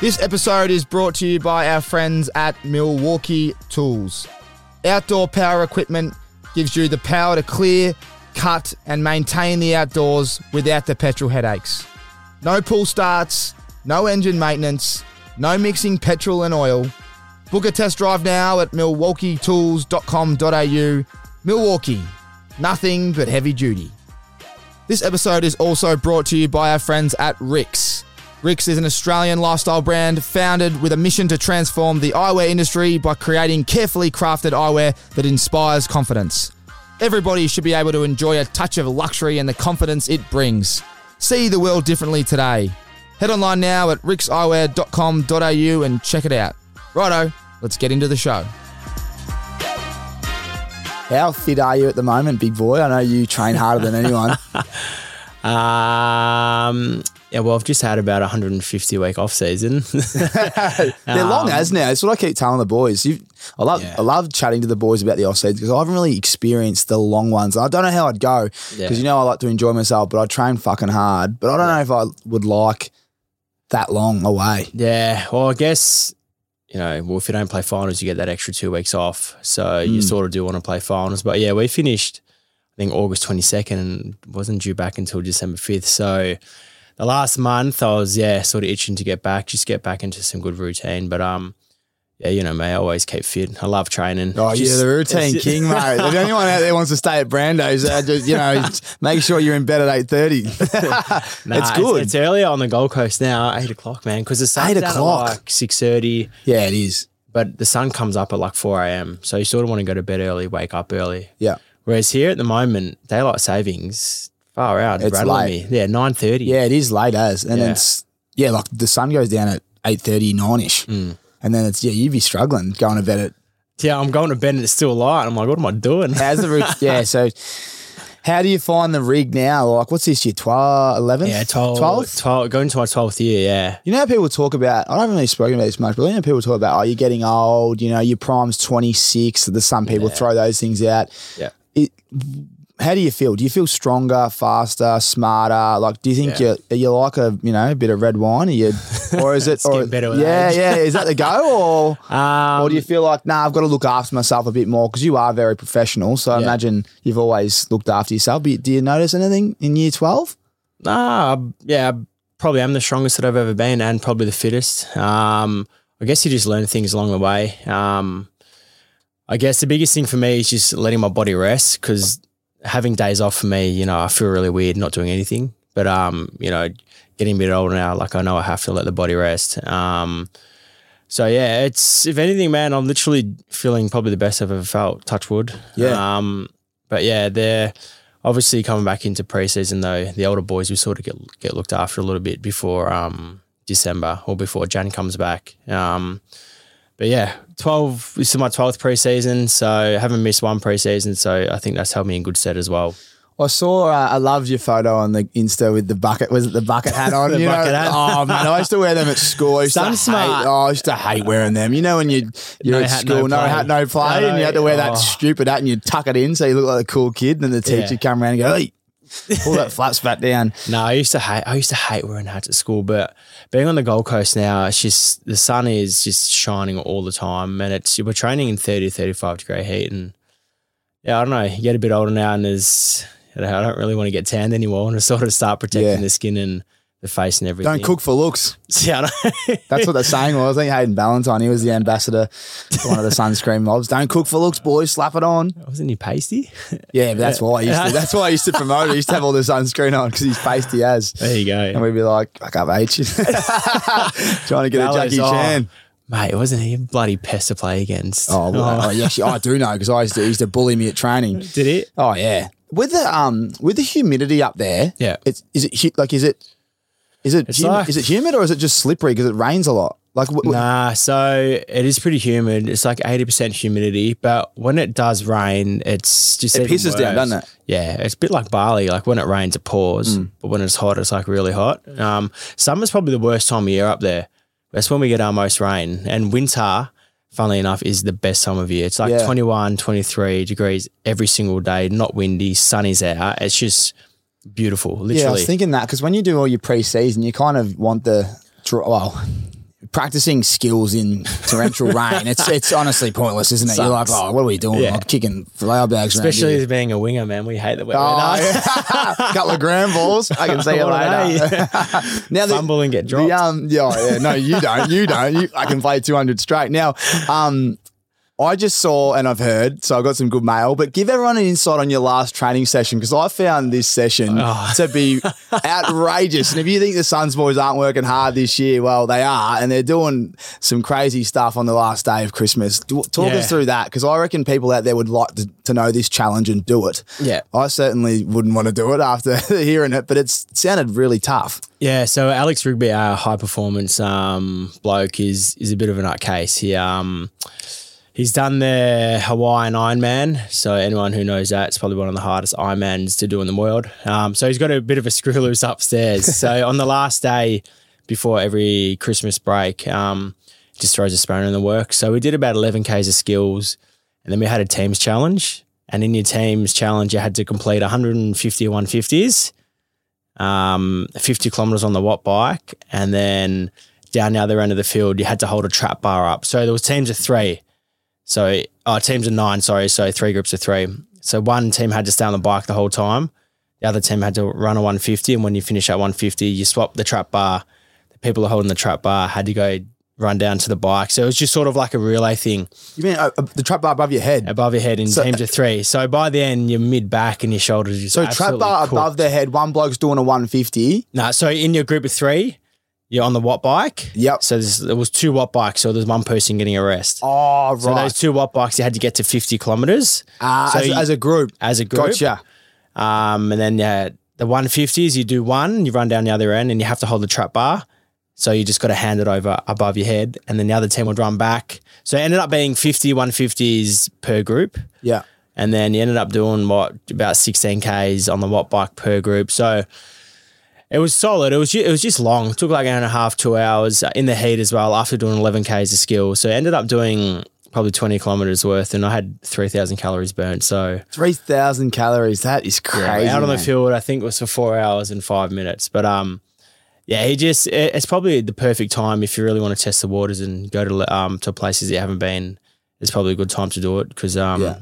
This episode is brought to you by our friends at Milwaukee Tools. Outdoor power equipment gives you the power to clear, cut, and maintain the outdoors without the petrol headaches. No pull starts, no engine maintenance, no mixing petrol and oil. Book a test drive now at milwaukeetools.com.au. Milwaukee, nothing but heavy duty. This episode is also brought to you by our friends at Rix. Rix is an Australian lifestyle brand founded with a mission to transform the eyewear industry by creating carefully crafted eyewear that inspires confidence. Everybody should be able to enjoy a touch of luxury and the confidence it brings. See the world differently today. Head online now at rixeyewear.com.au and check it out. Righto, let's get into the show. How fit are you at the moment, big boy? I know you train harder than anyone. Um, yeah, well, I've just had about 150 week off season. They're long as now. It's what I keep telling the boys. You, I love Yeah. I love chatting to the boys about the off season because I haven't really experienced the long ones. I don't know how I'd go because Yeah. you know I like to enjoy myself, but I train fucking hard. But I don't know if I would like that long away. yeah, well, I guess you know, well, if you don't play finals, you get that extra two weeks off. So you Mm. sort of do want to play finals. But yeah, we finished, I think August 22nd, and wasn't due back until December 5th. So the last month, I was yeah, sort of itching to get back, just get back into some good routine. But um, yeah, you know me, I always keep fit. I love training. Oh yeah, the routine it's- king, mate. if anyone out there wants to stay at Brando's, uh, just, you know, just make sure you're in bed at eight thirty. Nah, it's good. It's, earlier on the Gold Coast now, eight o'clock, man. Because the sun's Eight o'clock? like six thirty, yeah, it is. but the sun comes up at like four a.m. So you sort of want to go to bed early, wake up early. Yeah. Whereas here at the moment, daylight savings far out. It's rattling late. me. Yeah, nine thirty. Yeah, it is late as, and Yeah. it's yeah, like the sun goes down at eight thirty nine ish, Mm. and then it's yeah, you'd be struggling going to bed at yeah. I'm going to bed and it's still light. I'm like, what am I doing? how's the route? yeah, so how do you find the rig now? Like, what's this year? 12, 11? yeah, 12, 12? 12 going to my twelfth year. Yeah, You know how people talk about, I haven't really spoken about this much, but you know people talk about, oh, you're getting old, you know, your prime's 26. There's some people throw those things out. Yeah. It, how do you feel? Do you feel stronger, faster, smarter? Like, do you think Yeah. you you like a you know a bit of red wine? Are you, or is it? Or, better with yeah, yeah. Is that the go, or um, or do you feel like, nah, I've got to look after myself a bit more because you are very professional. So I imagine you've always looked after yourself. But do you notice anything in year twelve? Nah, yeah, I probably am the strongest that I've ever been and probably the fittest. Um, I guess you just learn things along the way. Um, I guess the biggest thing for me is just letting my body rest because having days off for me, you know, I feel really weird not doing anything. But um, you know, getting a bit older now, like I know I have to let the body rest. Um, so yeah, it's if anything, man, I'm literally feeling probably the best I've ever felt. Touch wood. Yeah. Um, but yeah, they're obviously coming back into preseason though. The older boys we sort of get get looked after a little bit before um December or before Jan comes back. Um, but yeah, twelve. This is my twelfth preseason, so I haven't missed one preseason. So I think that's held me in good stead as well. I saw. Uh, I loved your photo on the Insta with the bucket. Was it the bucket hat on? The you bucket know? hat. Oh man, I used to wear them at school. I used to Sun hate, oh, I used to hate wearing them. You know when you you're No at hat, school, no no, hat, no play, I and you had to wear that stupid hat and you tuck it in so you look like a cool kid. And then the teacher Yeah. come around and go, "Hey, pull that flaps back down." No, I used to hate. I used to hate wearing hats at school, but being on the Gold Coast now, it's just the sun is just shining all the time, and it's we're training in 30, 35 degree heat, and yeah, I don't know. You get a bit older now, and there's I don't really want to get tanned anymore, and to sort of start protecting Yeah. the skin and the face and everything. Don't cook for looks. Yeah, I know. That's what the saying was. I think Hayden Ballantyne, he was the ambassador for one of the sunscreen mobs. Don't cook for looks, boys. Slap it on. Wasn't he pasty? Yeah, but that's why I used to. That's why I used to promote. it. I used to have all the sunscreen on because he's pasty as. There you go. And we'd be like, fuck up, H. Trying to get a Jackie oh, Chan. Mate, wasn't he a bloody pest to play against? Oh, well, oh. yeah, I do know because I used to used to bully me at training. Did it? Oh yeah, with the um with the humidity up there. Yeah. it's is it like is it is it It's hum- like- is it humid or is it just slippery because it rains a lot? Like wh- Nah, so it is pretty humid. It's like 80% humidity, but when it does rain, it's just It pisses down, doesn't it? Yeah, it's a bit like Bali. Like when it rains, it pours, Mm. but when it's hot, it's like really hot. Um, summer's probably the worst time of year up there. That's when we get our most rain. And winter, funnily enough, is the best time of year. It's like Yeah. 21, 23 degrees every single day, not windy, sunny's out. It's just beautiful, literally. yeah, I was thinking that because when you do all your pre-season, you kind of want the well practicing skills in torrential rain. It's it's honestly pointless, isn't it? You're like, oh, what are we doing? Yeah. Like kicking flower bags, Especially as being a winger, man. We hate the wet Oh, weather. yeah. couple of grand balls. I can see you later. now the, Fumble and get dropped. the, um, yeah, yeah, no, you don't. You don't. You, I can play 200 straight. Now, um, I just saw and I've heard, so I've got some good mail, but give everyone an insight on your last training session because I found this session Oh. to be outrageous. And if you think the Suns boys aren't working hard this year, well, they are, and they're doing some crazy stuff on the last day of Christmas. Talk Yeah. us through that because I reckon people out there would like to, to know this challenge and do it. Yeah. I certainly wouldn't want to do it after hearing it, but it's it sounded really tough. Yeah, so Alex Rigby, our high performance um, bloke, is is a bit of a nutcase. He um he's done the Hawaiian Ironman. So anyone who knows that, it's probably one of the hardest Ironmans to do in the world. Um, so he's got a bit of a screw loose upstairs. so on the last day before every Christmas break, um, just throws a spanner in the works. So we did about eleven k's of skills, and then we had a teams challenge. And in your teams challenge, you had to complete 150 150s um, 50 kilometers on the watt bike, and then down the other end of the field, you had to hold a trap bar up. So there was teams of three. So oh, teams of nine, sorry. So three groups of three. So one team had to stay on the bike the whole time. The other team had to run a 150, and when you finish at 150, you swap the trap bar. The people holding the trap bar had to go run down to the bike. So it was just sort of like a relay thing You mean uh, uh, the trap bar above your head? above your head in So- teams of three. So by the end, your mid back and your shoulders are So trap bar cooked. above their head, one bloke's doing a 150. No, so in your group of three, you're on the watt bike. Yep. So there was two watt bikes, so there's one person getting a rest. Oh, right. So those two watt bikes, you had to get to 50 kilometers Ah, so as, you- as a group. as a group. Gotcha. Um, and then yeah, the 150s, you do one, you run down the other end, and you have to hold the trap bar. So you just got to hand it over above your head, and then the other team would run back. So it ended up being 50 150s per group. Yeah. And then you ended up doing what about 16 Ks on the watt bike per group. So it was solid. It was ju- it was just long. It took like an hour and a half, two hours uh, in the heat as well after doing 11 Ks of skill. So I ended up doing probably 20 kilometers worth and I had 3,000 calories burnt. So 3,000 calories. That is crazy. out on the man. field, I think it was for four hours and five minutes. But um, yeah, he just it- it's probably the perfect time if you really want to test the waters and go to um to places that you haven't been. It's probably a good time to do it because um Yeah.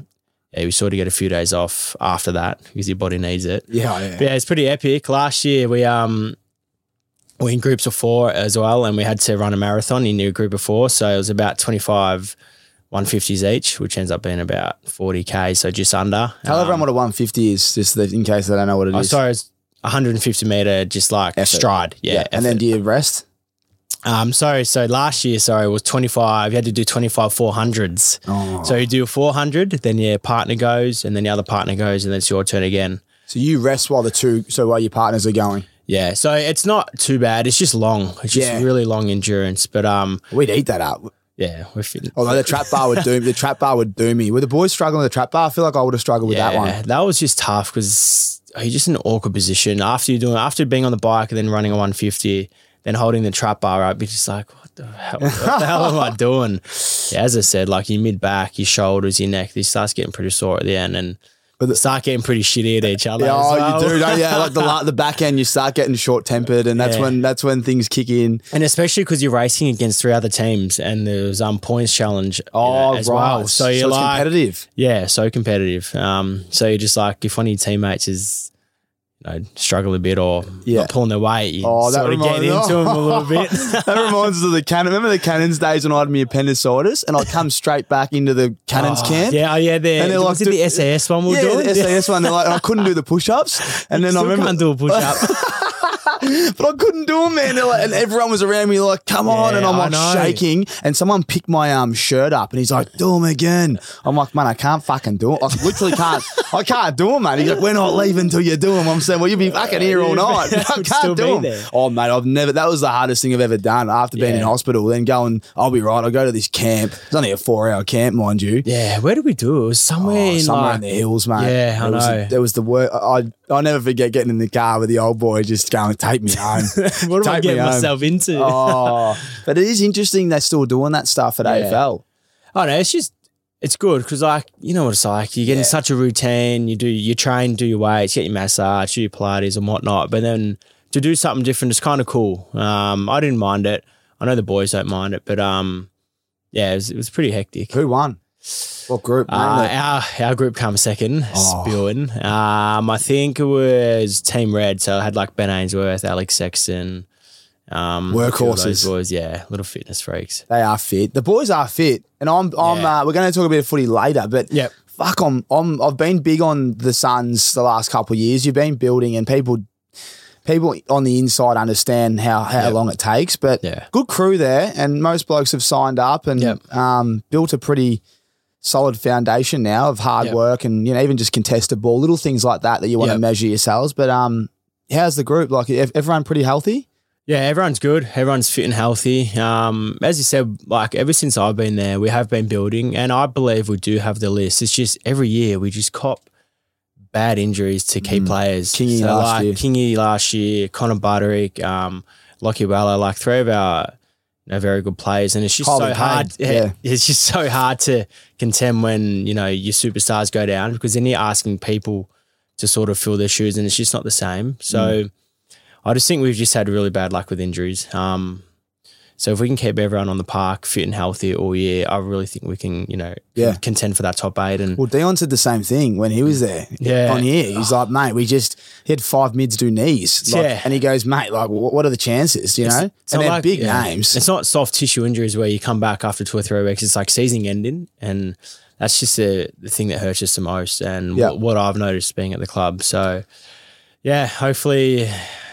Yeah. we sort of get a few days off after that because your body needs it. Yeah, yeah. But yeah, it's pretty epic. Last year we um we in groups of four as well, and we had to run a marathon in your group of four. So it was about twenty five. 150s each, which ends up being about 40k, so just under. Tell Um, everyone what a 150 is, just in case they don't know what it Oh, is. sorry, it's 150 meter, just like Effort. stride. Yeah. And then do you rest? Um, sorry. So last year, sorry, was 25. You had to do 25 400s. Oh. So you do a 400, then your partner goes, and then the other partner goes, and then it's your turn again. So you rest while the two, so while your partners are going. Yeah. So it's not too bad. It's just long. It's just Yeah. really long endurance. But um, We'd eat that up. yeah, we're fit. Although the trap bar would do the trap bar would do me. Were the boys struggling with the trap bar? I feel like I would have struggled with that one. That was just tough because you're just in an awkward position after you're doing after being on the bike and then running a 150, then holding the trap bar up. You're just like, what the hell? What the hell am I doing? Yeah, as I said, like your mid back, your shoulders, your neck, this starts getting pretty sore at the end, and But the- start getting pretty shitty at each other. Yeah, oh, well. you do, don't you? Yeah, like the the back end, you start getting short tempered, and that's Yeah. when that's when things kick in. And especially because you're racing against three other teams, and there's um points challenge. you know, Oh, right. well. So you're it's like, competitive. Yeah, so competitive. Um, so you're just like if one of your teammates is, know, struggle a bit or Yeah. not pulling their weight, you Oh, that sort of get into them a little bit. that reminds us of the cannon. Remember the cannons days when I had my appendicitis and I'd come straight back into the cannons Oh, camp. Yeah, oh, yeah. The, And they're like, it the "Dude, SAS one we yeah, the SAS one. They're like, oh, I couldn't do the push-ups, and then I remember, can't do a push up. but I couldn't do them, man. Like, and everyone was around me like, "Come on!" Yeah, and I'm I like know. shaking, and someone picked my um shirt up, and he's like, "Do them again." I'm like, "Man, I can't fucking do it. I literally can't. I can't do them, man." He's like, "We're not leaving until you do them." I'm saying, "Well, you'll be fucking here all night. I can't do them." there. Oh, mate, I've never. That was the hardest thing I've ever done after being in hospital. Then going, I'll be right. I'll go to this camp. It's only a four-hour camp, mind you. yeah, where did we do it? It was somewhere Oh, in somewhere like, in the hills, mate. Yeah, I There was know. there was the work. I I never forget getting in the car with the old boy, just going, "Take me home." what am I me getting myself into? oh, but it is interesting they're still doing that stuff at Yeah. AFL. I know it's just it's good because like you know what it's like. You get Yeah. in such a routine. You do you train, do your weights, get your massage, do your Pilates and whatnot. But then to do something different is kind of cool. Um, I didn't mind it. I know the boys don't mind it, but um, yeah, it was, it was pretty hectic. Who won? What group? Uh, our our group come second, Oh. spewing. Um, I think it was Team Red, so I had like Ben Ainsworth, Alex Sexton, um, a few of those Workhorses. boys. Yeah, little fitness freaks. They are fit. The boys are fit, and I'm. I'm. Yeah. Uh, we're going to talk a bit of footy later, but Yep. fuck, I'm. I'm. I've been big on the Suns the last couple of years. You've been building, and people, people on the inside understand how how Yep. long it takes. But Yeah. good crew there, and most blokes have signed up and Yep. um, built a pretty solid foundation now of hard Yep. work and you know even just contested ball, little things like that that you want to Yep. measure yourselves. But um, how's the group? Like, everyone pretty healthy? Yeah, everyone's good. Everyone's fit and healthy. Um, as you said, like ever since I've been there, we have been building, and I believe we do have the list. It's just every year we just cop bad injuries to key players. Mm. Kingy so last like year. Kingy last year, Connor Budarick, um, Lachie Weller, like three of our know, very good players, and it's just Colin so hard. Yeah. It's just so hard to contend when you know your superstars go down because then you're asking people to sort of fill their shoes, and it's just not the same. So. Mm. I just think we've just had really bad luck with injuries. Um, so if we can keep everyone on the park fit and healthy all year, I really think we can, you know, Yeah. contend for that top eight. And Well, Dion said the same thing when he was mm. there. Yeah. On here, he's like, mate, we just he had five mids do knees. Like, Yeah. And he goes, mate, like, what are the chances? You know, it's and not they're like- big yeah. names. It's not soft tissue injuries where you come back after two or three weeks. It's like season ending, and that's just the, the thing that hurts us the most. And Yeah. what, what I've noticed being at the club. So, yeah, hopefully,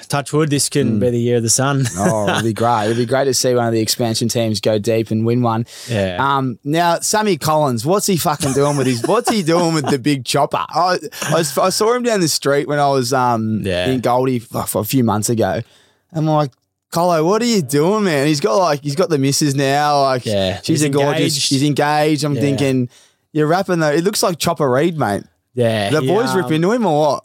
touch wood, this can be the year of the sun. oh, it'd be great. It'd be great to see one of the expansion teams go deep and win one. Yeah. Um. Now, Sammy Collins, what's he fucking doing with his? What's he doing with the big chopper? I, I, was- I saw him down the street when I was um Yeah. in Goldie for a few months ago. I'm like. Colo, what are you doing, man? He's got like he's got the missus now. Like, Yeah, she's a gorgeous. engaged. She's engaged. I'm Yeah. thinking, you're rapping though. It looks like Chopper Read, mate. yeah. The he, boys um, rip into him or what?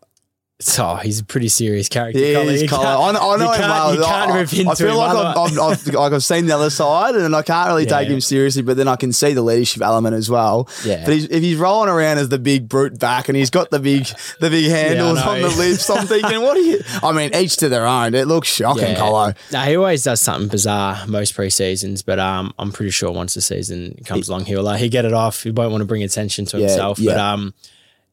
Oh, he's a pretty serious character. He Colin. is You Colo. I, I know you him well. You can't I, rip into I feel like I've, I've, I've, like I've seen the other side, and I can't really take him seriously. But then I can see the leadership element as well. Yeah. But he's, if he's rolling around as the big brute back, and he's got the big the big handles know. on the lips, I'm thinking, what are you? I mean, each to their own. It looks shocking, Colo. No, he always does something bizarre most pre seasons, but um, I'm pretty sure once the season comes along, he'll like he get it off. He won't want to bring attention to Yeah, himself, but um,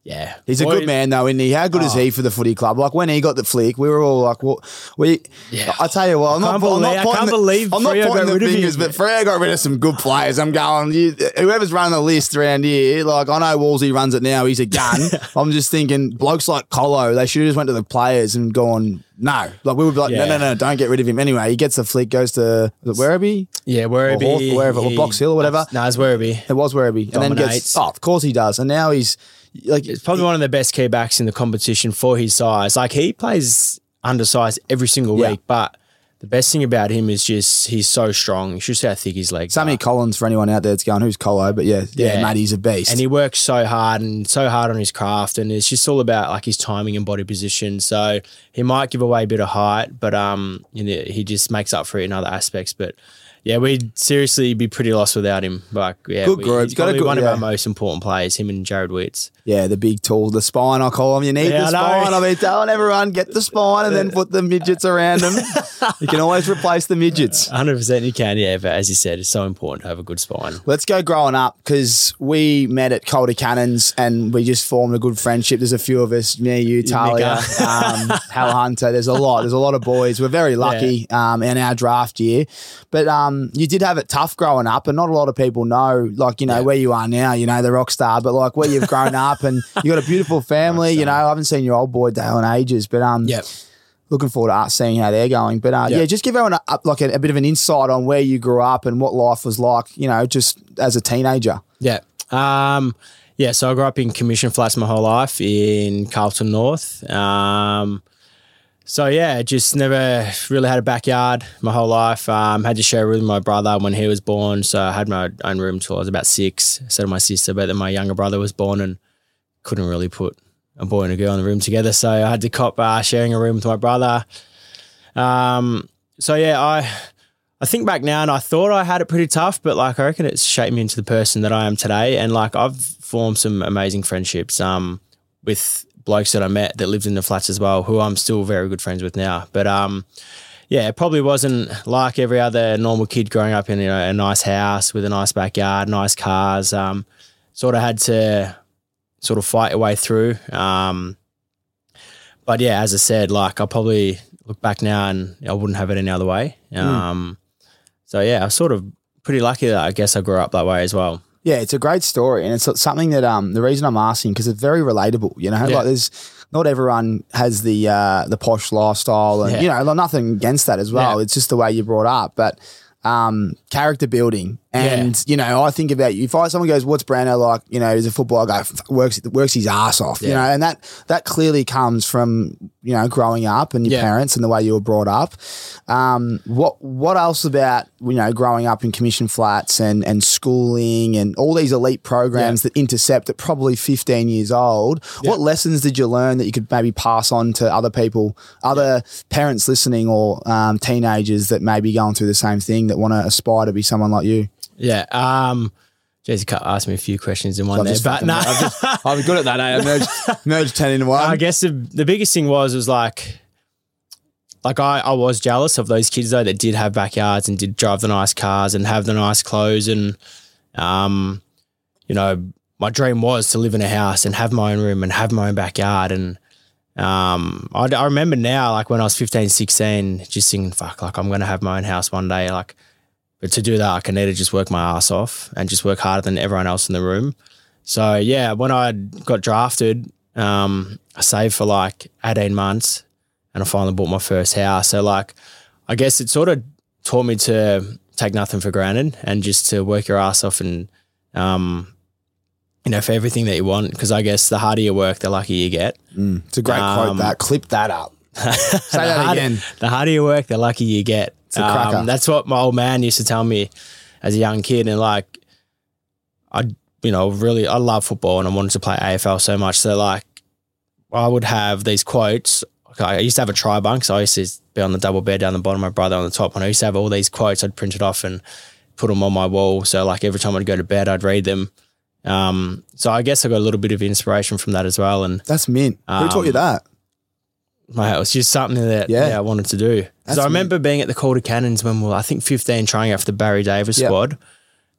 yeah, He's a Boy- good man though, isn't he? How good is Oh. he for the footy club? Like when he got the flick, we were all like, "What?" We, Yeah. I tell you what, I'm I not, can't I'm not believe- I pointing can't the- believe I'm not pointing the fingers, but Freo got rid of some good players. I'm going, you, whoever's running the list around here, like I know Wolsey runs it now. He's a gun. I'm just thinking, blokes like Colo, they should have just went to the players and gone, no. Like we would be like, no, Yeah. no, no, don't get rid of him. Anyway, he gets the flick, goes to it Werribee. yeah, Werribee, Or Hawth- wherever, or he- Box Hill or whatever. No, it's Werribee. It was Werribee, and then gets. Oh, of course he does. And now he's like, It's probably one of the best key backs in the competition for his size. Like he plays undersized every single Yeah. week, but the best thing about him is just he's so strong. You should see how thick his legs Sammy are. Collins for anyone out there that's going, who's Colo? But yeah, yeah, Yeah. mate, a beast. and he works so hard and so hard on his craft and it's just all about like his timing and body position so he might give away a bit of height but um you know he just makes up for it in other aspects but yeah we'd seriously be pretty lost without him like yeah Good we, group. he's Got a good- one of our most important players him and Jarrod Witts yeah, the big tool, the spine, I call them. You need Yeah, the spine. I've been telling everyone, get the spine and then put the midgets around them. you can always replace the midgets. 100% you can yeah but as you said it's so important to have a good spine Let's go growing up because we met at Calder Cannons and we just formed a good friendship. There's a few of us, me, you, Talia, um, Hal Hunter. There's a lot. There's a lot of boys. We're very lucky um, in our draft year. But um, you did have it tough growing up, and not a lot of people know, like, you know, Yeah. where you are now, you know, the rock star, but like where you've grown up and you got a beautiful family. You know, I haven't seen your old boy Dale in ages, but um, yep looking forward to us seeing how they're going. But uh, yeah. Yeah. just give everyone a, like a, a bit of an insight on where you grew up and what life was like, you know, just as a teenager. Yeah. Um, yeah, so I grew up in commission flats my whole life in Carlton North. Um, so yeah, just never really had a backyard my whole life. Um, had to share a room with my brother when he was born. So I had my own room till I was about six. So did my sister, but then my younger brother was born and couldn't really put a boy and a girl in the room together. So I had to cop uh, sharing a room with my brother. Um, so yeah, I I think back now and I thought I had it pretty tough, but like I reckon it's shaped me into the person that I am today. And like I've formed some amazing friendships um, with blokes that I met that lived in the flats as well, who I'm still very good friends with now. But um, yeah, it probably wasn't like every other normal kid growing up in you know, a nice house with a nice backyard, nice cars. Um, sort of had to sort of fight your way through. Um, but yeah, as I said, like I probably look back now and I wouldn't have it any other way. Um, So yeah, I was sort of pretty lucky that I guess I grew up that way as well. Yeah, it's a great story, and it's something that um the reason I'm asking because it's very relatable. You know, Yeah. like there's not everyone has the uh the posh lifestyle, and Yeah. you know, nothing against that as well. Yeah. It's just the way you're brought up, but um character building, and you know, I think about you. If I someone goes, "What's Brando like?" You know, he's a footballer. I go works works his ass off. You know, and that that clearly comes from you know growing up and your Yeah. parents and the way you were brought up. Um, what what else about you know growing up in commission flats and and schooling and all these elite programs that intercept at probably 15 years old? What lessons did you learn that you could maybe pass on to other people, other parents listening, or um, teenagers that may be going through the same thing that want to aspire to be someone like you? Yeah. Um, Jay asked me a few questions in one there, but no. I'm good at that. Eh? I merged, merged 10 into one. I guess the, the biggest thing was was like, like I, I was jealous of those kids though that did have backyards and did drive the nice cars and have the nice clothes and, um, you know, my dream was to live in a house and have my own room and have my own backyard and. Um, I, I remember now, like when I was 15, 16, just thinking, fuck, like I'm going to have my own house one day. Like, but to do that, I need to just work my ass off and just work harder than everyone else in the room. So yeah, when I got drafted, um, I saved for like 18 months and I finally bought my first house. So like, I guess it sort of taught me to take nothing for granted and just to work your ass off and, um, you know, for everything that you want. Cause I guess the harder you work, the luckier you get. it's a great quote. Um, That clip that up. Say that harder, again. The harder you work, the luckier you get. Um, a cracker. that's what my old man used to tell me as a young kid. And like, I, you know, really, I love football and I wanted to play AFL so much. So like, I would have these quotes. Okay, I used to have a tri bunk, so I used to be on the double bed down the bottom, my brother on the top. And I used to have all these quotes. I'd print it off and put them on my wall. So like every time I'd go to bed, I'd read them. Um, so I guess I got a little bit of inspiration from that as well. And That's mint. Who taught you Um, that? Mate, it was just something that Yeah. yeah. I wanted to do. Because I remember being at the Calder Cannons when we were, I think, 15, trying out for the Barry Davis Yep. squad.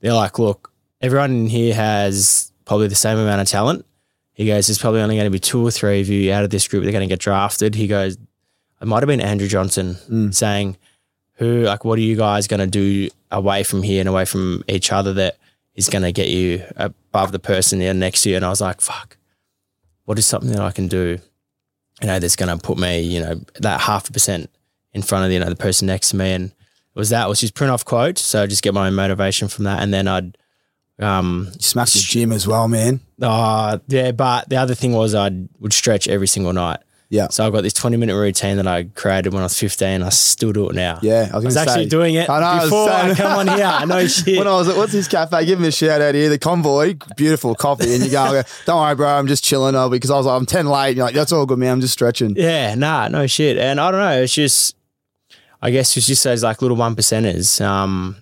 They're like, look, everyone in here has probably the same amount of talent. He goes, there's probably only going to be two or three of you out of this group that are going to get drafted. He goes, it might have been Andrew Johnson Mm. saying, who, like, what are you guys going to do away from here and away from each other that is going to get you above the person there next to you? And I was like, fuck, what is something that I can do? You know, that's going to put me, you know, that half a percent in front of, you know, the person next to me. And it was that, it was just print off quotes. So I just get my own motivation from that. And then I'd, um, smacked the gym as well, man. uh, yeah, but the other thing was I would stretch every single night. Yeah. So I've got this 20 minute routine that I created when I was 15. I still do it now. Yeah, I was, I was actually say- doing it I know, I was before I, saying- come on here. I know shit. When I was at what's this cafe? Give him a shout out here. The convoy, beautiful coffee, and you go, I "Don't worry, bro, I'm just chilling." Oh, because I was like, "I'm ten late." You're like, "That's all good, man. I'm just stretching." Yeah, nah, no shit. And I don't know. It's just, I guess it's just those like little one percenters, um,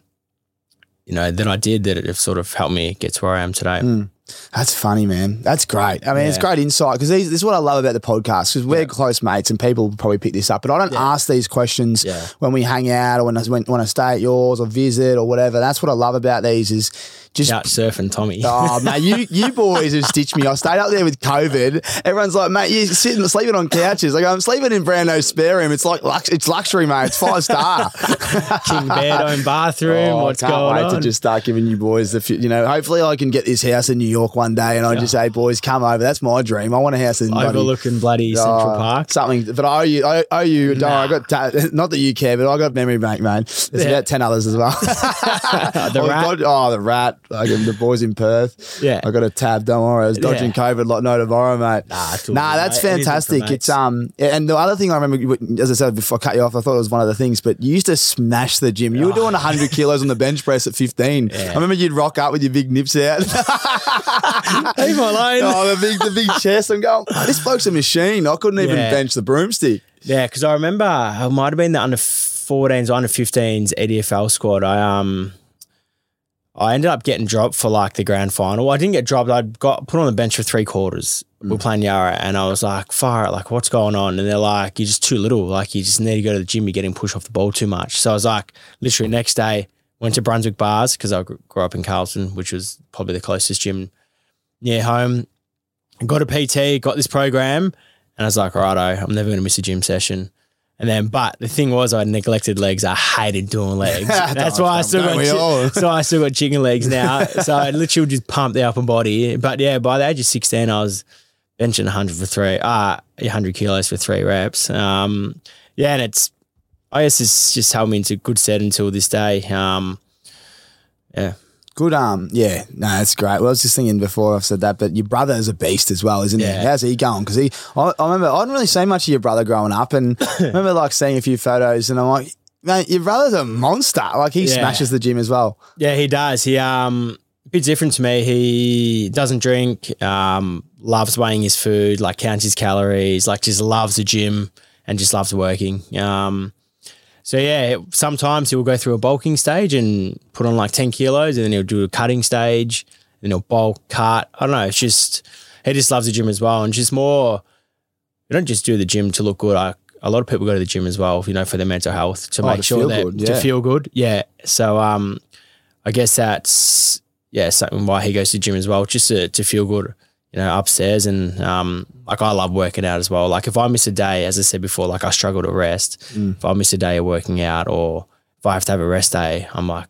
you know, that I did that have sort of helped me get to where I am today. Mm. That's funny, man. That's great. I mean, it's great insight because this is what I love about the podcast because we're close mates and people probably pick this up. But I don't ask these questions Yeah. when we hang out or when I, when, when I stay at yours or visit or whatever. That's what I love about these is just Couch surfing, Tommy. Oh mate, you you boys have stitched me. I stayed up there with COVID. Everyone's like, mate, you're sitting sleeping on couches. Like I'm sleeping in Brando's spare room. It's like lux- it's luxury, mate. It's five star. King bed, own bathroom. Oh, what's I can't going wait on? to just start giving you boys the, you know. Hopefully, I can get this house in New York one day, and I just say, boys, come over. That's my dream. I want a house in Overlooking bloody Central Oh, Park. Something, but I owe you. I owe you. Worry, I got ta- not that you care, but I got memory bank, man. There's Yeah. about ten others as well. The I've rat. got- oh, the rat. Like, the boys in Perth. Yeah. I got a tab. Don't worry, I was dodging Yeah. COVID like no tomorrow, mate. Nah, nah, that's mate. Fantastic. mates. It's um, and the other thing I remember, as I said before, I cut you off. I thought it was one of the things, but you used to smash the gym. You were doing 100 kilos on the bench press at 15. I remember you'd rock up with your big nips out. Leave me alone. oh, the big, the big chest. I'm going. "Oh, this bloke's a machine. I couldn't even Yeah. bench the broomstick. Yeah, because I remember I might have been the under 14s, under 15s EDFL squad. I um, I ended up getting dropped for like the grand final. I didn't get dropped. I got put on the bench for three quarters. We We're playing Yarra, and I was like, "Fire! it, Like, what's going on?" And they're like, "You're just too little. Like, you just need to go to the gym. You're getting pushed off the ball too much." So I was like, literally next day, went to Brunswick Bars because I gr- grew up in Carlton, which was probably the closest gym near home. Got a PT, got this program, and I was like, righto, I'm never going to miss a gym session. And then, but the thing was, I neglected legs. I hated doing legs. That's why I still got. chi- so I still got chicken legs now. so I literally just pumped the upper body. But yeah, by the age of 16, I was benching 100 for three, uh, 100 kilos for three reps. Um, yeah, and it's, I guess it's just held me into good stead until this day. Um, yeah. Good. Um. Yeah. No, that's great. Well, I was just thinking before I've said that, but your brother is a beast as well, isn't Yeah. he? How's he going? Because he, I, I remember I didn't really see much of your brother growing up, and I remember like seeing a few photos, and I'm like, man, your brother's a monster. Like he Yeah. smashes the gym as well. Yeah, he does. He um a bit different to me. He doesn't drink, um, loves weighing his food, like counts his calories, like just loves the gym and just loves working. Um so yeah, sometimes he'll go through a bulking stage and put on like 10 kilos and then he'll do a cutting stage, then he'll bulk, cut. I don't know. It's just he just loves the gym as well. And just more you don't just do the gym to look good. I, a lot of people go to the gym as well, you know, for their mental health to Oh, make to sure feel that good, to feel good. Yeah. So um I guess that's yeah, something why he goes to the gym as well, just to, to feel good, you know, upstairs. And um, like I love working out as well. Like if I miss a day, as I said before, like I struggle to rest. Mm. If I miss a day of working out, or if I have to have a rest day, I'm like,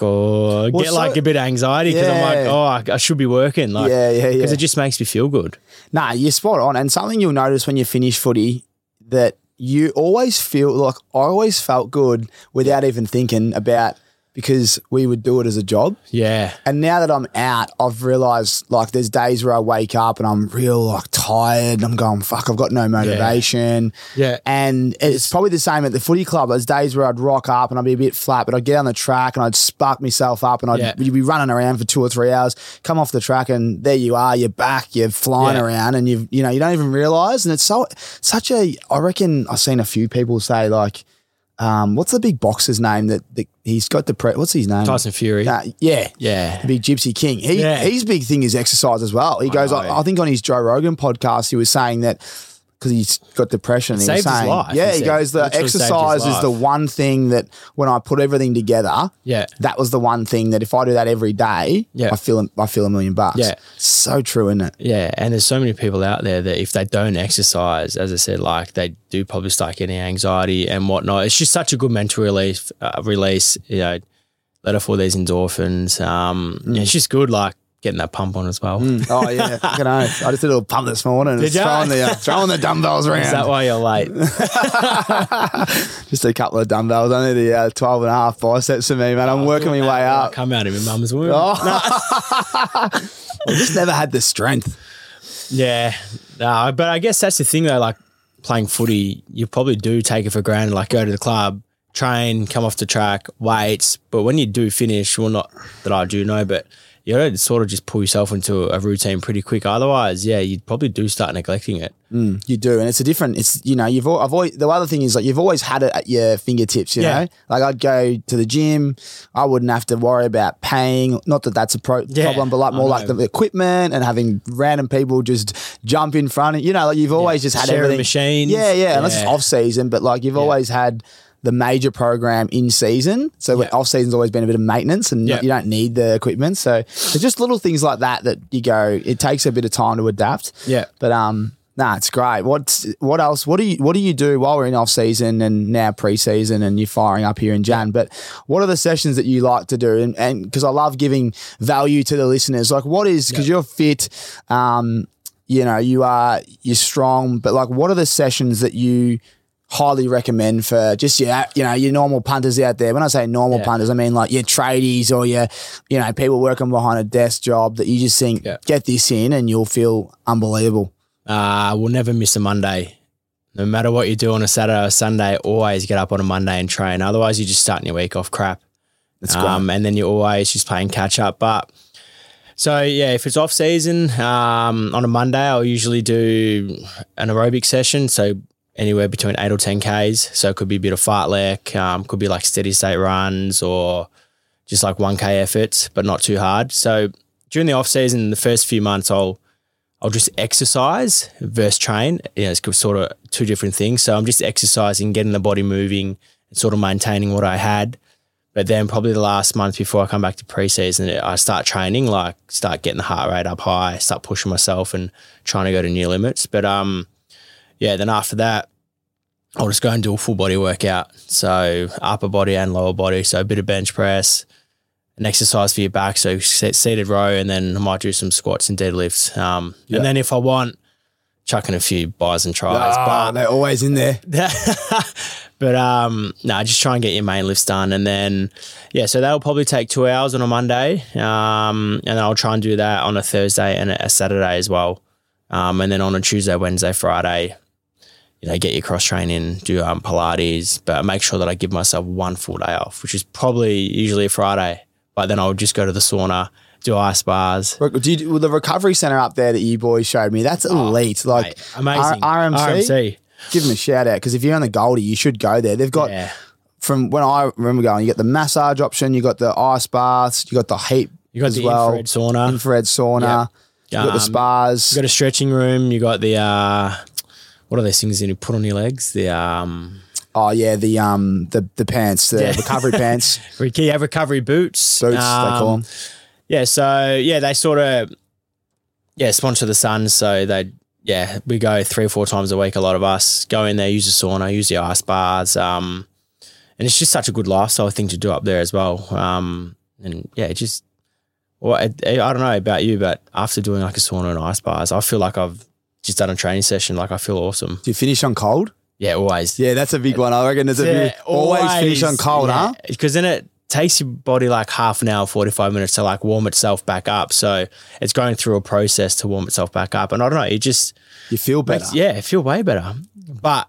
oh, Well, get like a bit of anxiety because I'm like, oh, I, I should be working, like, yeah, yeah, yeah. because it just makes me feel good. Nah, you're spot on. And something you'll notice when you finish footy that you always feel like I always felt good without even thinking about because we would do it as a job. Yeah, And now that I'm out, I've realized like there's days where I wake up and I'm real like tired. I'm going, fuck, I've got no motivation. yeah, And it's probably the same at the footy club. There's days where I'd rock up and I'd be a bit flat, but I'd get on the track and I'd spark myself up and I'd Yeah. be running around for two or three hours, come off the track and there you are, you're back, you're flying Yeah. around and you've you know, you don't even realise. And it's so such a I reckon I've seen a few people say like um, what's the big boxer's name that, that he's got the pre- what's his name? Tyson Fury. Yeah, yeah, the big Gypsy King. He Yeah. his big thing is exercise as well. He goes, know. I, I think on his Joe Rogan podcast, he was saying that because he's got depression. he was saying, life, yeah, he he goes, the Literally saved his exercise is the one thing that when I put everything together, yeah. that was the one thing that if I do that every day, Yeah. I feel I feel a million bucks. Yeah. so true, isn't it? Yeah, and there's so many people out there that if they don't exercise, as I said, like they do probably start getting anxiety and whatnot. It's just such a good mental relief, uh, release. You know, let off all these endorphins. Um, Mm. yeah, it's just good, like getting that pump on as well. Oh yeah, I know. I just did a little pump this morning. Did throwing the uh, throwing the dumbbells around. Is that why you're late? just a couple of dumbbells, only the uh, 12 and a half biceps for me, man. I'm working my way I up. come out of my mum's womb. Oh. I've just never had the strength. Yeah, no, but I guess that's the thing though. Like playing footy, you probably do take it for granted. Like go to the club, train, come off the track, weights. But when you do finish, well, not that I do know, but you got to sort of just pull yourself into a routine pretty quick. Otherwise, yeah, you probably do start neglecting it. Mm, you do, and it's a different. It's you know you've. al- I've always the other thing is like you've always had it at your fingertips. You Yeah. know, like I'd go to the gym, I wouldn't have to worry about paying. Not that that's a pro- Yeah, problem, but like more like the equipment and having random people just jump in front. of You know, like you've always just had Sharing everything. machines. Yeah, yeah. Unless it's Yeah. off season, but like you've always had the major program in season. So Yeah. off season's always been a bit of maintenance, and Yeah. you don't need the equipment. So it's just little things like that that you go. It takes a bit of time to adapt. Yeah. But um, nah, it's great. What what else? What do you what do you do while we're in off season and now preseason and you're firing up here in Jan? But what are the sessions that you like to do? And and because I love giving value to the listeners. Like, what is because you're fit, um, you know, you are you're strong. But like, what are the sessions that you highly recommend for just your you know your normal punters out there. When I say normal Yeah. punters, I mean like your tradies or your you know people working behind a desk job that you just think Yeah. get this in and you'll feel unbelievable. Uh, we'll never miss a Monday. No matter what you do on a Saturday or Sunday, always get up on a Monday and train. Otherwise, you're just starting your week off crap. That's um, and then you're always just playing catch up. But so yeah, if it's off season um, on a Monday, I'll usually do an aerobic session. So anywhere between eight or ten k's. So it could be a bit of fartlek, um, could be like steady state runs or just like 1K efforts, but not too hard. So during the off season, the first few months, I'll I'll just exercise versus train. You know, it's sort of two different things. So I'm just exercising, getting the body moving, and sort of maintaining what I had. But then probably the last month before I come back to preseason, I start training, like start getting the heart rate up high, start pushing myself and trying to go to new limits. But um, yeah, then after that, I'll just go and do a full body workout. So upper body and lower body. So a bit of bench press, an exercise for your back. So seated row, and then I might do some squats and deadlifts. Um, Yeah. And then if I want, chucking a few buys and tries. Ah, they're always in there. but um, no, just try and get your main lifts done, and then yeah, so that'll probably take two hours on a Monday, um, and then I'll try and do that on a Thursday and a Saturday as well, um, and then on a Tuesday, Wednesday, Friday, you know, get your cross training, do um, Pilates, but make sure that I give myself one full day off, which is probably usually a Friday, but then I'll just go to the sauna, do ice baths. Look, Do you, well, the recovery center up there that you boys showed me, that's elite. like Oh, Mate, amazing. R- RMC, RMC. give them a shout out because if you're on the Goldie, you should go there. They've got Yeah. from when I remember going, you got the massage option, you got the ice baths, you got the heat You got as the well, infrared sauna. infrared sauna, you got the Um, spas. You got a stretching room. You got the uh, what are those things that you put on your legs? The um, oh yeah, the um the the pants, the Yeah. recovery pants, have recovery boots. boots they Um, call them. Yeah, so yeah, they sort of yeah sponsor the Sun, So they yeah we go three or four times a week. A lot of us go in there, use the sauna, use the ice baths. Um, and it's just such a good lifestyle thing to do up there as well. Um, and yeah, it just well, I, I don't know about you, but after doing like a sauna and ice baths, I feel like I've just done a training session. Like I feel awesome. Do you finish on cold? Yeah, always. Yeah, that's a big one. I reckon. There's a big, always, finish on cold, huh? Because then it takes your body like half an hour, 45 minutes to like warm itself back up. So it's going through a process to warm itself back up. And I don't know, it just You feel better. makes, yeah, feel way better. But